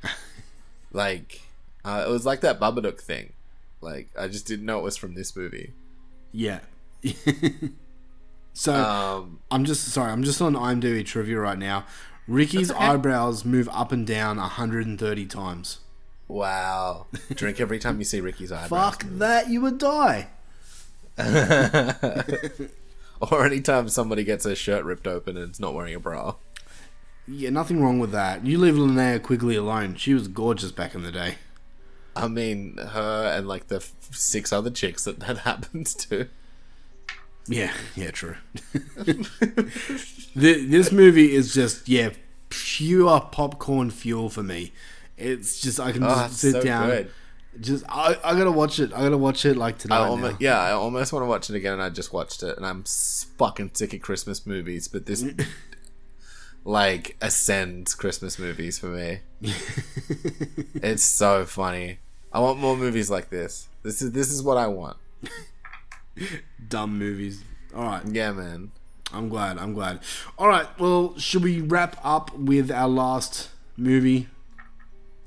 like, uh, it was like that Babadook thing. Like, I just didn't know it was from this movie. Yeah. so Um, I'm just sorry. I'm just on IMDb trivia right now. Ricky's okay. eyebrows move up and down 130 times. Wow. Drink every time you see Ricky's eyebrows. Fuck that! You would die. or anytime somebody gets their shirt ripped open and it's not wearing a bra. Yeah, nothing wrong with that. You leave Linnea Quigley alone. She was gorgeous back in the day. I mean, her and like the f- six other chicks that that happens to. Yeah, yeah, true. Th- this movie is just yeah, pure popcorn fuel for me. It's just I can Oh, just sit so down. good. Just I, I gotta watch it. I gotta watch it like tonight. I almost, yeah, I almost want to watch it again, and I just watched it, and I'm fucking sick of Christmas movies. But this, like, ascends Christmas movies for me. it's so funny. I want more movies like this. This is this is what I want. Dumb movies. All right. Yeah, man. I'm glad. I'm glad. All right. Well, should we wrap up with our last movie?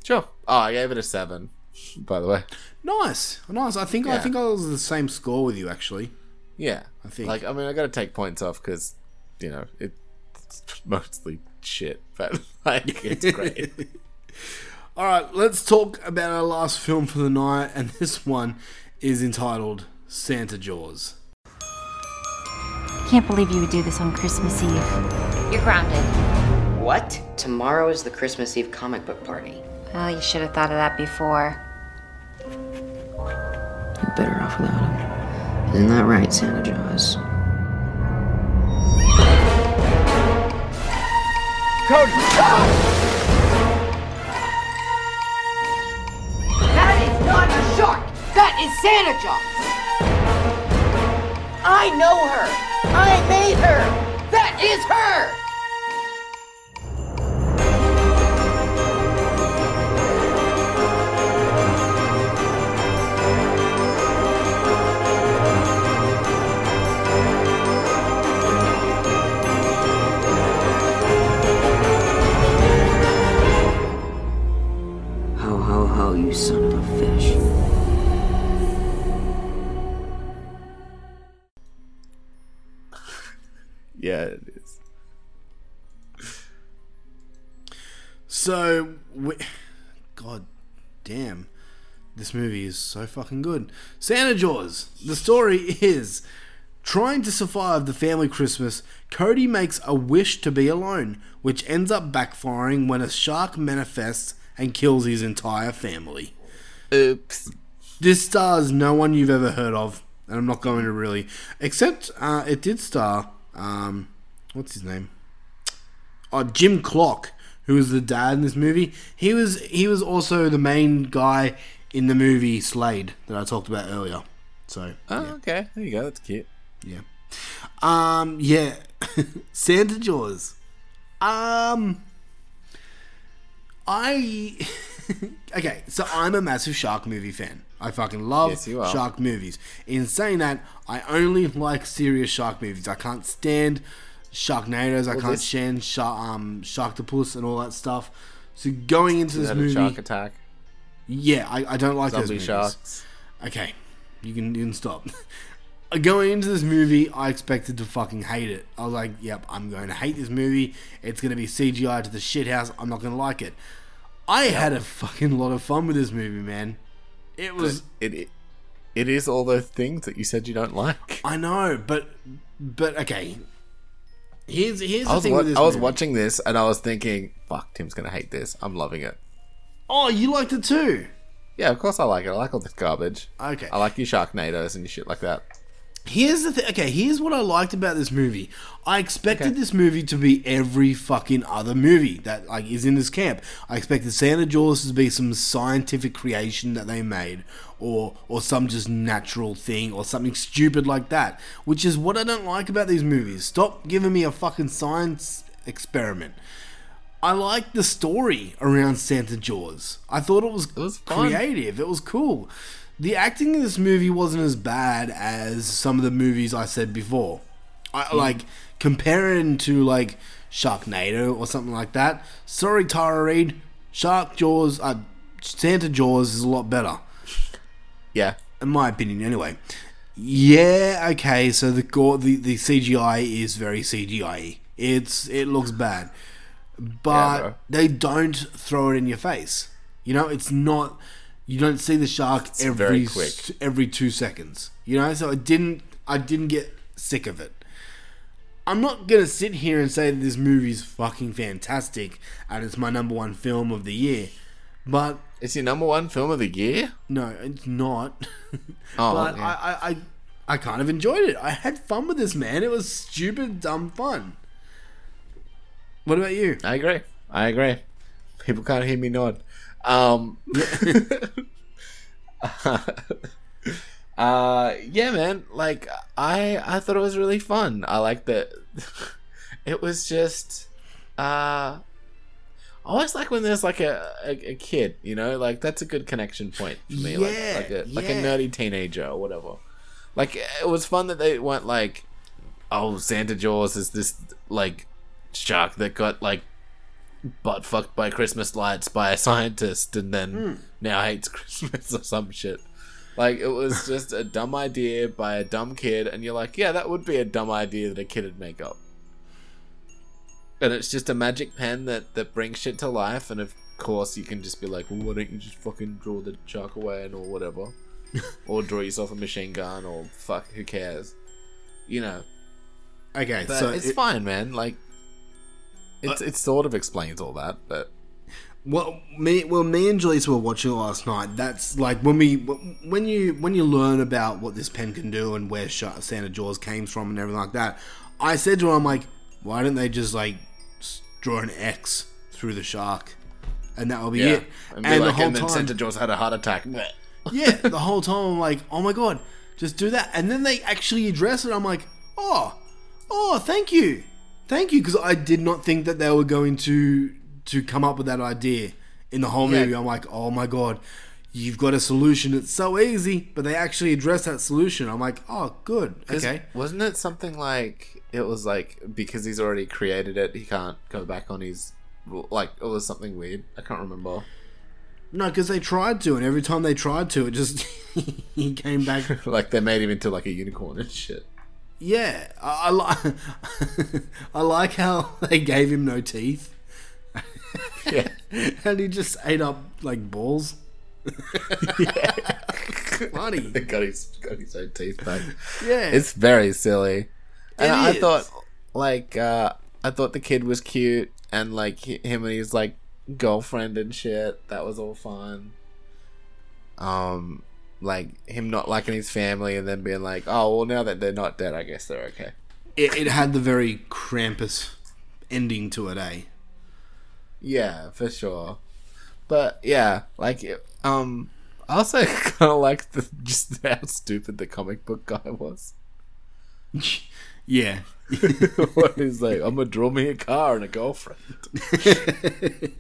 Sure. Oh, I gave it a seven. By the way, Nice, nice. I think I think I was the same score with you actually. yeah. I think. Like, I mean, I got to take points off because, you know, it's mostly shit, but like, it's great. All right, let's talk about our last film for the night, and this one is entitled Santa Jaws. Can't believe you would do this on Christmas Eve. You're grounded. What? Tomorrow is the Christmas Eve comic book party. Well, you should have thought of that before. You're better off without him. Isn't that right, Santa Jaws? Cody! That is not a shark! That is Santa Jaws! I know her! I made her! That is her! So, we, God damn, this movie is so fucking good. Santa Jaws. The story is trying to survive the family Christmas. Cody makes a wish to be alone, which ends up backfiring when a shark manifests and kills his entire family. Oops. This stars no one you've ever heard of, and I'm not going to really, except uh, it did star, um, what's his name? Oh, Jim Klock, who was the dad in this movie. He was he was also the main guy in the movie Slade that I talked about earlier. So Oh, okay. There you go. That's cute. yeah, um, yeah, Santa Jaws. Um, I okay, so I'm a massive shark movie fan. I fucking love Yes, shark movies. In saying that, I only like serious shark movies. I can't stand Sharknadoes. I Well, can't this- stand shark, um, Sharktopus and all that stuff. So going into this movie, shark attack? yeah, I, I don't like those Zombie movies. sharks. Okay, you can you can stop. Going into this movie, I expected to fucking hate it. I was like, "Yep, I'm going to hate this movie. It's going to be CGI to the shithouse. I'm not going to like it." I had a fucking lot of fun with this movie, man. It was. It, it it is all those things that you said you don't like. I know, but but okay. Here's here's I the was, thing wa- I was movie. watching this and I was thinking, "Fuck, Tim's gonna hate this. I'm loving it." Oh, you liked it too. Yeah, of course I like it. I like all this garbage. Okay. I like your Sharknadoes and your shit like that. Here's the thing. Okay, here's what I liked about this movie. I expected this movie to be every fucking other movie that like is in this camp. I expected Santa Jaws to be some scientific creation that they made, or or some just natural thing, or something stupid like that. Which is what I don't like about these movies. Stop giving me a fucking science experiment. I liked the story around Santa Jaws. I thought it was, fun. creative. It was cool. The acting in this movie wasn't as bad as some of the movies I said before. I like comparing to like Sharknado or something like that. Sorry, Tara Reid. Shark Jaws, uh, Santa Jaws is a lot better. Yeah. In my opinion, anyway. Yeah, okay. So the gore, the, the CGI is very CGI. It's it looks bad, but bro. they don't throw it in your face. You know, it's not. You don't see the shark It's every very s- quick. every two seconds. You know, so I didn't. I didn't get sick of it. I'm not gonna sit here and say that this movie's fucking fantastic and it's my number one film of the year, but It's your number one film of the year? no, it's not. Oh, but okay. I, I, I, I kind of enjoyed it. I had fun with this man. It was stupid, dumb fun. What about you? I agree. I agree. People can't hear me nod. Um, uh, yeah, man. Like I, I thought it was really fun. I like that. it was just, uh, I always like when there's like a, a, a kid, you know, like that's a good connection point for me. Yeah, like, like a like a nerdy teenager or whatever. Like it was fun that they weren't like, oh, Santa Jaws is this like shark that got like butt fucked by Christmas lights by a scientist and then Hmm. now hates Christmas or some shit. Like it was just a dumb idea by a dumb kid, and you're like, yeah, that would be a dumb idea that a kid would make up. And it's just a magic pen that that brings shit to life, and of course you can just be like, well, why don't you just fucking draw the shark away and or whatever, or draw yourself a machine gun or fuck, who cares, you know? Okay, But so it's it- fine, man. Like, it's uh, it sort of explains all that, but Well, me, well, me and Jaleesa were watching it last night. That's like when we, when you, when you learn about what this pen can do and where Santa Jaws came from and everything like that. I said to her, I'm like, why don't they just like draw an X through the shark, and that will be yeah, it. and, be like, and then time, Santa Jaws had a heart attack. Yeah, the whole time I'm like, oh my god, just do that. And then they actually address it. I'm like, oh, oh, thank you, thank you, because I did not think that they were going to to come up with that idea in the whole Yeah. movie. I'm like, oh my god, you've got a solution. It's so easy, but they actually address that solution. I'm like, oh, good, okay. Wasn't it something like it was like because he's already created it, he can't go back on his like it was something weird. I can't remember. No, because they tried to, and every time they tried to, it just he came back. like they made him into like a unicorn and shit. Yeah, I, I like. I like how they gave him no teeth. Yeah. and he just ate up like balls. Funny. got his got his own teeth back. Yeah. It's very silly. And I is. thought like uh I thought the kid was cute and like him and his like girlfriend and shit. That was all fun. Um like him not liking his family and then being like, "Oh, well now that they're not dead, I guess they're okay." It, it had the very Krampus ending to it, eh? Yeah, for sure. But yeah, like it- um I also kind of like the just how stupid the comic book guy was. Yeah. he's like, I'm gonna draw me a car and a girlfriend, and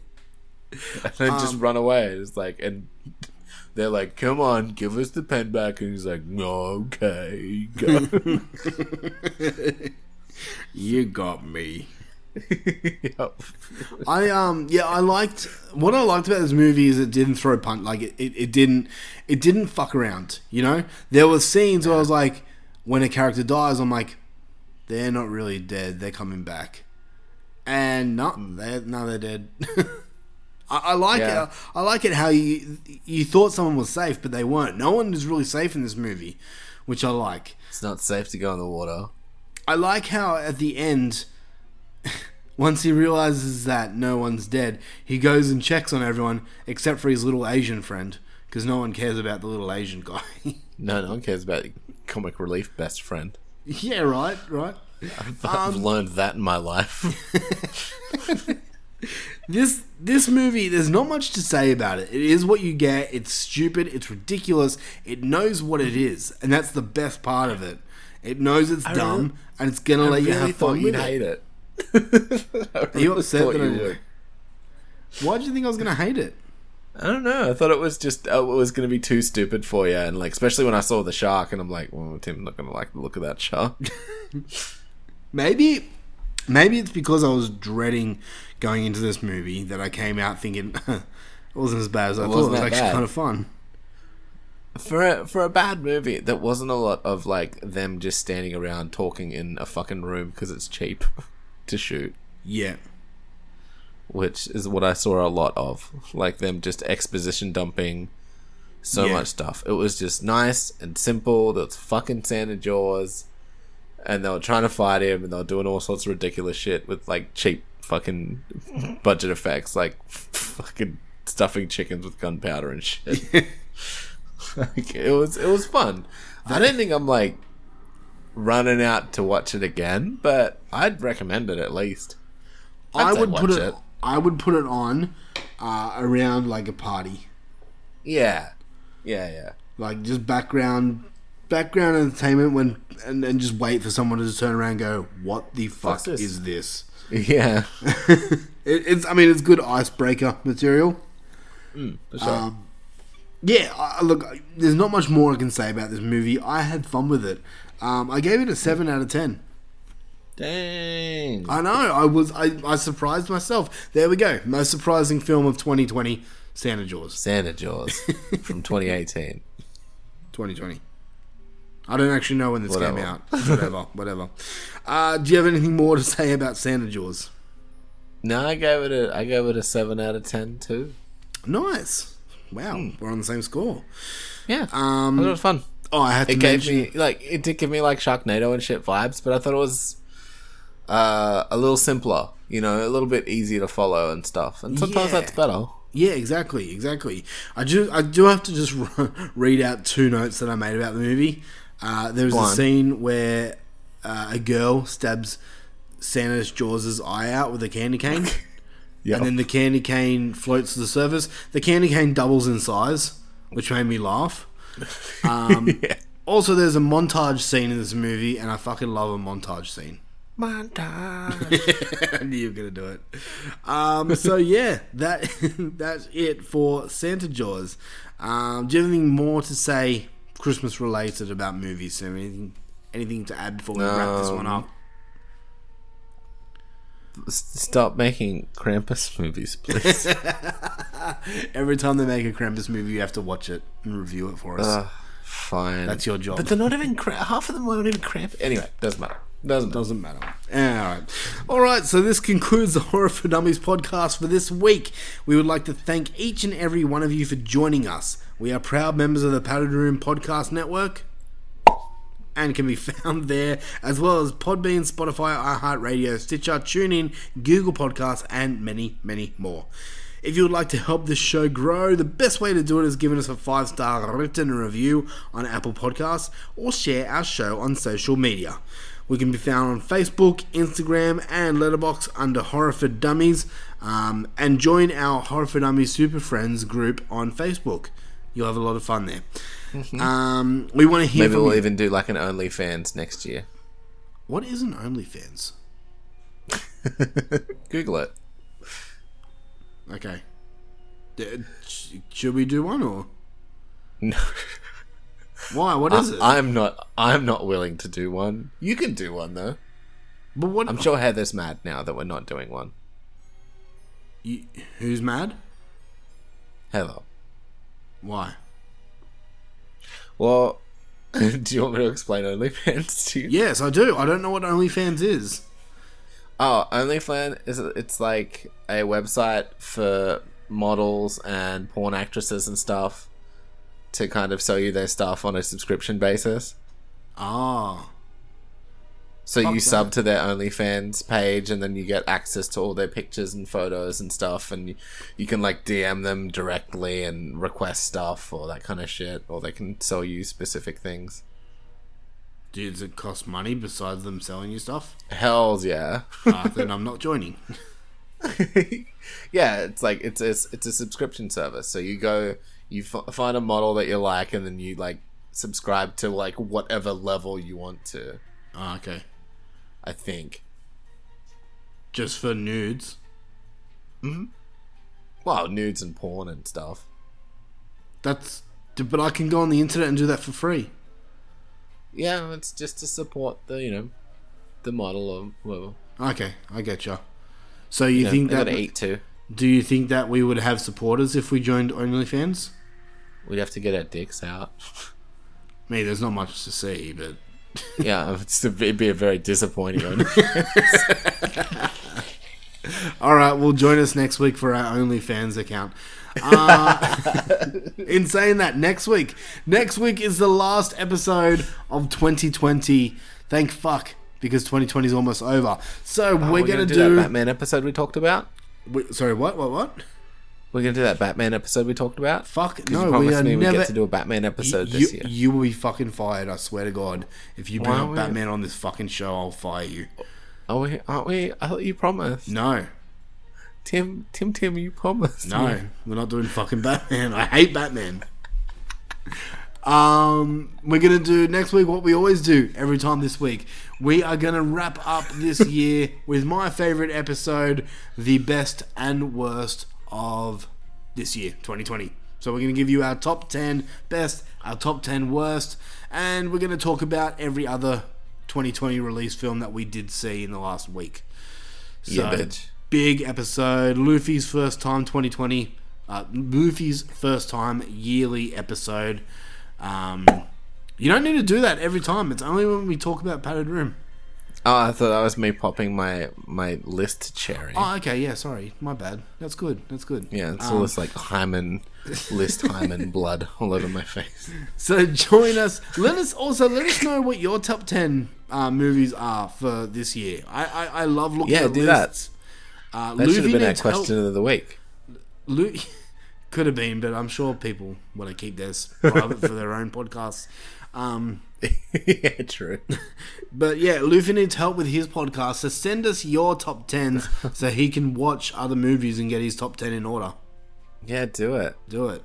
then just Um, run away. It's like, and they're like, "Come on, give us the pen back," and he's like, "No, okay, go." you got me. Yep. I um yeah I liked what I liked about this movie is it didn't throw a punt. like it, it, it didn't it didn't fuck around you know there were scenes where I was like when a character dies I'm like they're not really dead they're coming back and no they no they're dead I, I like Yeah. it I like it how you you thought someone was safe but they weren't no one is really safe in this movie which I like it's not safe to go in the water. I like how at the end, once he realizes that no one's dead, he goes and checks on everyone except for his little Asian friend because no one cares about the little Asian guy. No, no one cares about comic relief best friend. Yeah, right, right. I've Um, learned that in my life. This this movie, there's not much to say about it. It is what you get. It's stupid. It's ridiculous. It knows what it is, and that's the best part of it. It knows it's I dumb, really- and it's gonna I let you have fun you'd with hate it. Are you upset that you would. Why do you think I was gonna hate it? I don't know. I thought it was just uh, it was going to be too stupid for you, and like especially when I saw the shark, and I'm like, well, Tim's not going to like the look of that shark. Maybe, maybe it's because I was dreading going into this movie that I came out thinking it wasn't as bad as I It thought. It was that actually bad. kind of fun. for a, for a bad movie, there wasn't a lot of like them just standing around talking in a fucking room because it's cheap to shoot. Yeah. which is what I saw a lot of, like them just exposition dumping so Yeah. much stuff. It was just nice and simple. There was fucking Santa Jaws, and they were trying to fight him, and they were doing all sorts of ridiculous shit with like cheap fucking budget effects, like fucking stuffing chickens with gunpowder and shit. like, it was it was fun. I don't think I'm like running out to watch it again, but I'd recommend it at least. I'd I would put watch it, I would put it on uh, around like a party, Yeah, yeah, yeah. like just background background entertainment when and, and just wait for someone to just turn around and go, "What the fuck this?" is this?" Yeah. it, it's I mean it's good icebreaker material. Mm, for sure. Um, yeah, I, look, there's not much more I can say about this movie. I had fun with it. Um, I gave it a seven out of ten. Dang. I know. I was. I, I surprised myself. There we go. Most surprising film of 2020, Santa Jaws. Santa Jaws from 2018. 2020. I don't actually know when this came out. Whatever. whatever. Uh, do you have anything more to say about Santa Jaws? No, I gave it a I gave it a seven out of ten too. Nice. Wow, we're on the same score. Yeah, Um, it was fun. Oh, I had to It gave me like it did give me like Sharknado and shit vibes, but I thought it was uh, a little simpler. You know, a little bit easier to follow and stuff. And sometimes Yeah. that's better. Yeah, exactly, exactly. I do, I do have to just read out two notes that I made about the movie. Uh, there was Go a on. scene where uh, a girl stabs Santa's Jaws' eye out with a candy cane, Yep. and then the candy cane floats to the surface. The candy cane doubles in size, which made me laugh. Um, Also, there's a montage scene in this movie, and I fucking love a montage scene. Montage. I knew you were gonna do it. Um, so yeah, that that's it for Santa Jaws. Um, do you have anything more to say, Christmas related about movies? So anything, anything to add before we wrap this one Um, up? Stop making Krampus movies, please. Every time they make a Krampus movie, you have to watch it and review it for us. Ugh, fine. That's your job. But they're not even cra- half of them weren't even Krampus. Anyway, doesn't matter. Doesn't matter. Doesn't matter. All right. All right. So this concludes the Horror for Dummies podcast for this week. We would like to thank each and every one of you for joining us. We are proud members of the Padded Room Podcast Network and can be found there as well as Podbean, Spotify, iHeartRadio, Stitcher, TuneIn, Google Podcasts, and many, many more. If you would like to help this show grow, the best way to do it is giving us a five star written review on Apple Podcasts or share our show on social media. We can be found on Facebook, Instagram, and Letterboxd under Horror for Dummies, um, and join our Horror for Dummies Super Friends group on Facebook. You'll have a lot of fun there. Um, we want to hear Maybe we'll you. even do like an OnlyFans next year. What is an OnlyFans? Google it. Okay. D- Should we do one or No. why? What is I- it? I'm not. I'm not willing to do one. You can do one though. but what? I'm sure Heather's mad now that we're not doing one. You, who's mad? Heather. Why? Well, do you want me to explain OnlyFans to you? Yes, I do. I don't know what OnlyFans is. Oh, OnlyFans is it's like a website for models and porn actresses and stuff to kind of sell you their stuff on a subscription basis. Ah. So Fuck you that. sub to their OnlyFans page, and then you get access to all their pictures and photos and stuff, and you, you can like DM them directly and request stuff or that kind of shit, or they can sell you specific things. Does it cost money besides them selling you stuff? Hells yeah. Ah, then I'm not joining. yeah, it's like it's a, it's a subscription service. So you go, you f- find a model that you like, and then you like subscribe to like whatever level you want to. Ah, okay. I think. Just for nudes. hmm Well, nudes and porn and stuff. That's. But I can go on the internet and do that for free. Yeah, it's just to support the you know, the model or whatever. Okay, I get you. So you Yeah, think I that gotta eat too. Do you think that we would have supporters if we joined OnlyFans? We'd have to get our dicks out. Me, there's not much to see, but yeah, it's a, it'd be a very disappointing one. All right, well, join us next week for our OnlyFans account. Uh, in saying that, next week, next week is the last episode of 2020. Thank fuck, because 2020 is almost over. So Oh, we're, gonna, gonna, do, do. that Batman episode we talked about. we- sorry, what? What? What? We're gonna do that Batman episode we talked about. Fuck no, you we are me never. we get to do a Batman episode you, this year. You will be fucking fired. I swear to God. If you bring up Batman on this fucking show, I'll fire you. Are we? Aren't we? I thought you promised. No, Tim, Tim, Tim, you promised. No, me. we're not doing fucking Batman. I hate Batman. Um, we're gonna do next week what we always do every time this week. We are gonna wrap up this year with my favorite episode, the best and worst of this year, 2020. So we're gonna give you our top 10 best, our top 10 worst, and we're gonna talk about every other 2020 release film that we did see in the last week. Yeah, bitch. Big episode. Luffy's first time 2020. Uh, Luffy's first time yearly episode. Um, you don't need to do that every time. It's only when we talk about padded room. Oh, I thought that was me popping my my list cherry. Oh, okay. Yeah, sorry. My bad. That's good. That's good. yeah, it's Um, all this like hymen list hymen blood all over my face. So join us. Let us also let us know what your top ten uh, movies are for this year. I I, I love looking Yeah, at do lists. that. Uh, That should have been our needs help. question of the week. Lu- could have been, but I'm sure people want to keep theirs private for their own podcasts. Um, yeah, true. but yeah, Luffy needs help with his podcast, so send us your top tens so he can watch other movies and get his top ten in order. Yeah, do it, Do it.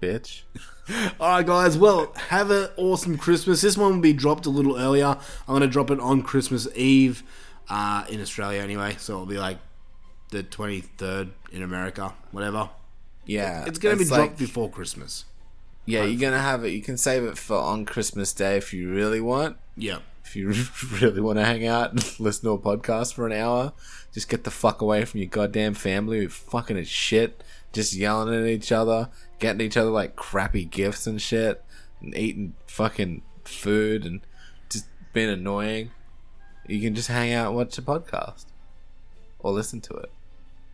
bitch. All right, guys. Well, have an awesome Christmas. This one will be dropped a little earlier. I'm going to drop it on Christmas Eve uh, in Australia, anyway. So it'll be like the 23rd in America, whatever. Yeah, It's going to be it's dropped before Christmas. Yeah, you're gonna have it. You can save it for on Christmas Day if you really want. Yeah. If you really want to hang out and listen to a podcast for an hour, just get the fuck away from your goddamn family who fucking as shit, just yelling at each other, getting each other like crappy gifts and shit, and eating fucking food and just being annoying. You can just hang out and watch a podcast or listen to it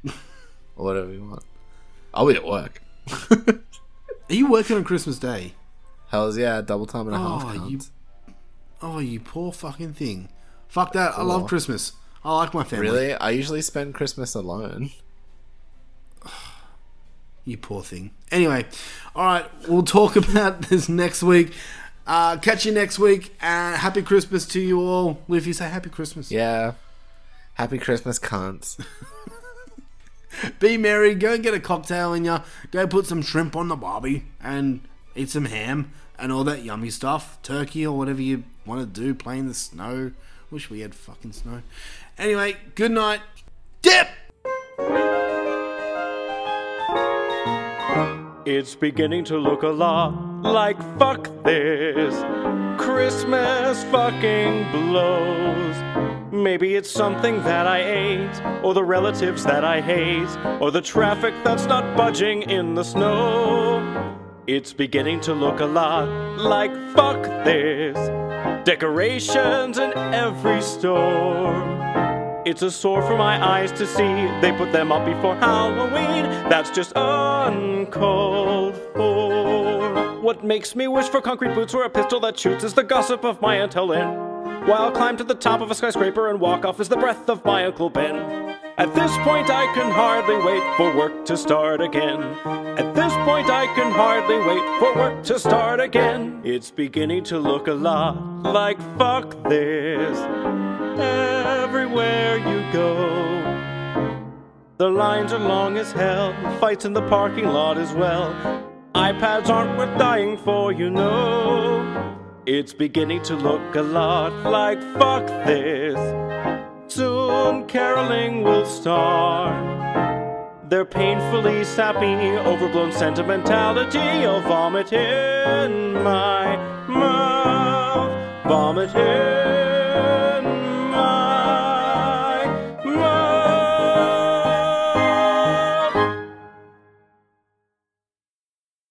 or whatever you want. I'll be at work. Are you working on Christmas Day? Hell's yeah, double time and a half. Oh, you, oh, you poor fucking thing. Fuck that. I love Christmas. I like my family. Really? I usually spend Christmas alone. You poor thing. Anyway, all right, we'll talk about this next week. Uh, catch you next week. Uh, happy Christmas to you all. Luffy, say happy Christmas. Yeah. Happy Christmas, cunts. Be merry. Go and get a cocktail in ya. Go put some shrimp on the barbie and eat some ham and all that yummy stuff. Turkey or whatever you want to do. Play in the snow. Wish we had fucking snow. Anyway, good night. Dip! It's beginning to look a lot like fuck this. Christmas fucking blows. Maybe it's something that I ate, or the relatives that I hate, or the traffic that's not budging in the snow. It's beginning to look a lot like fuck this. Decorations in every store. It's a sore for my eyes to see. They put them up before Halloween. That's just uncalled for. What makes me wish for concrete boots or a pistol that shoots is the gossip of my Aunt Helen. While I'll climb to the top of a skyscraper and walk off is the breath of my Uncle Ben. At this point, I can hardly wait for work to start again. At this point, I can hardly wait for work to start again. It's beginning to look a lot like fuck this. Everywhere you go. The lines are long as hell, fights in the parking lot as well. iPads aren't worth dying for, you know. It's beginning to look a lot like fuck this. Soon caroling will start. Their painfully sappy, overblown sentimentality. I'll vomit in my mouth. Vomit in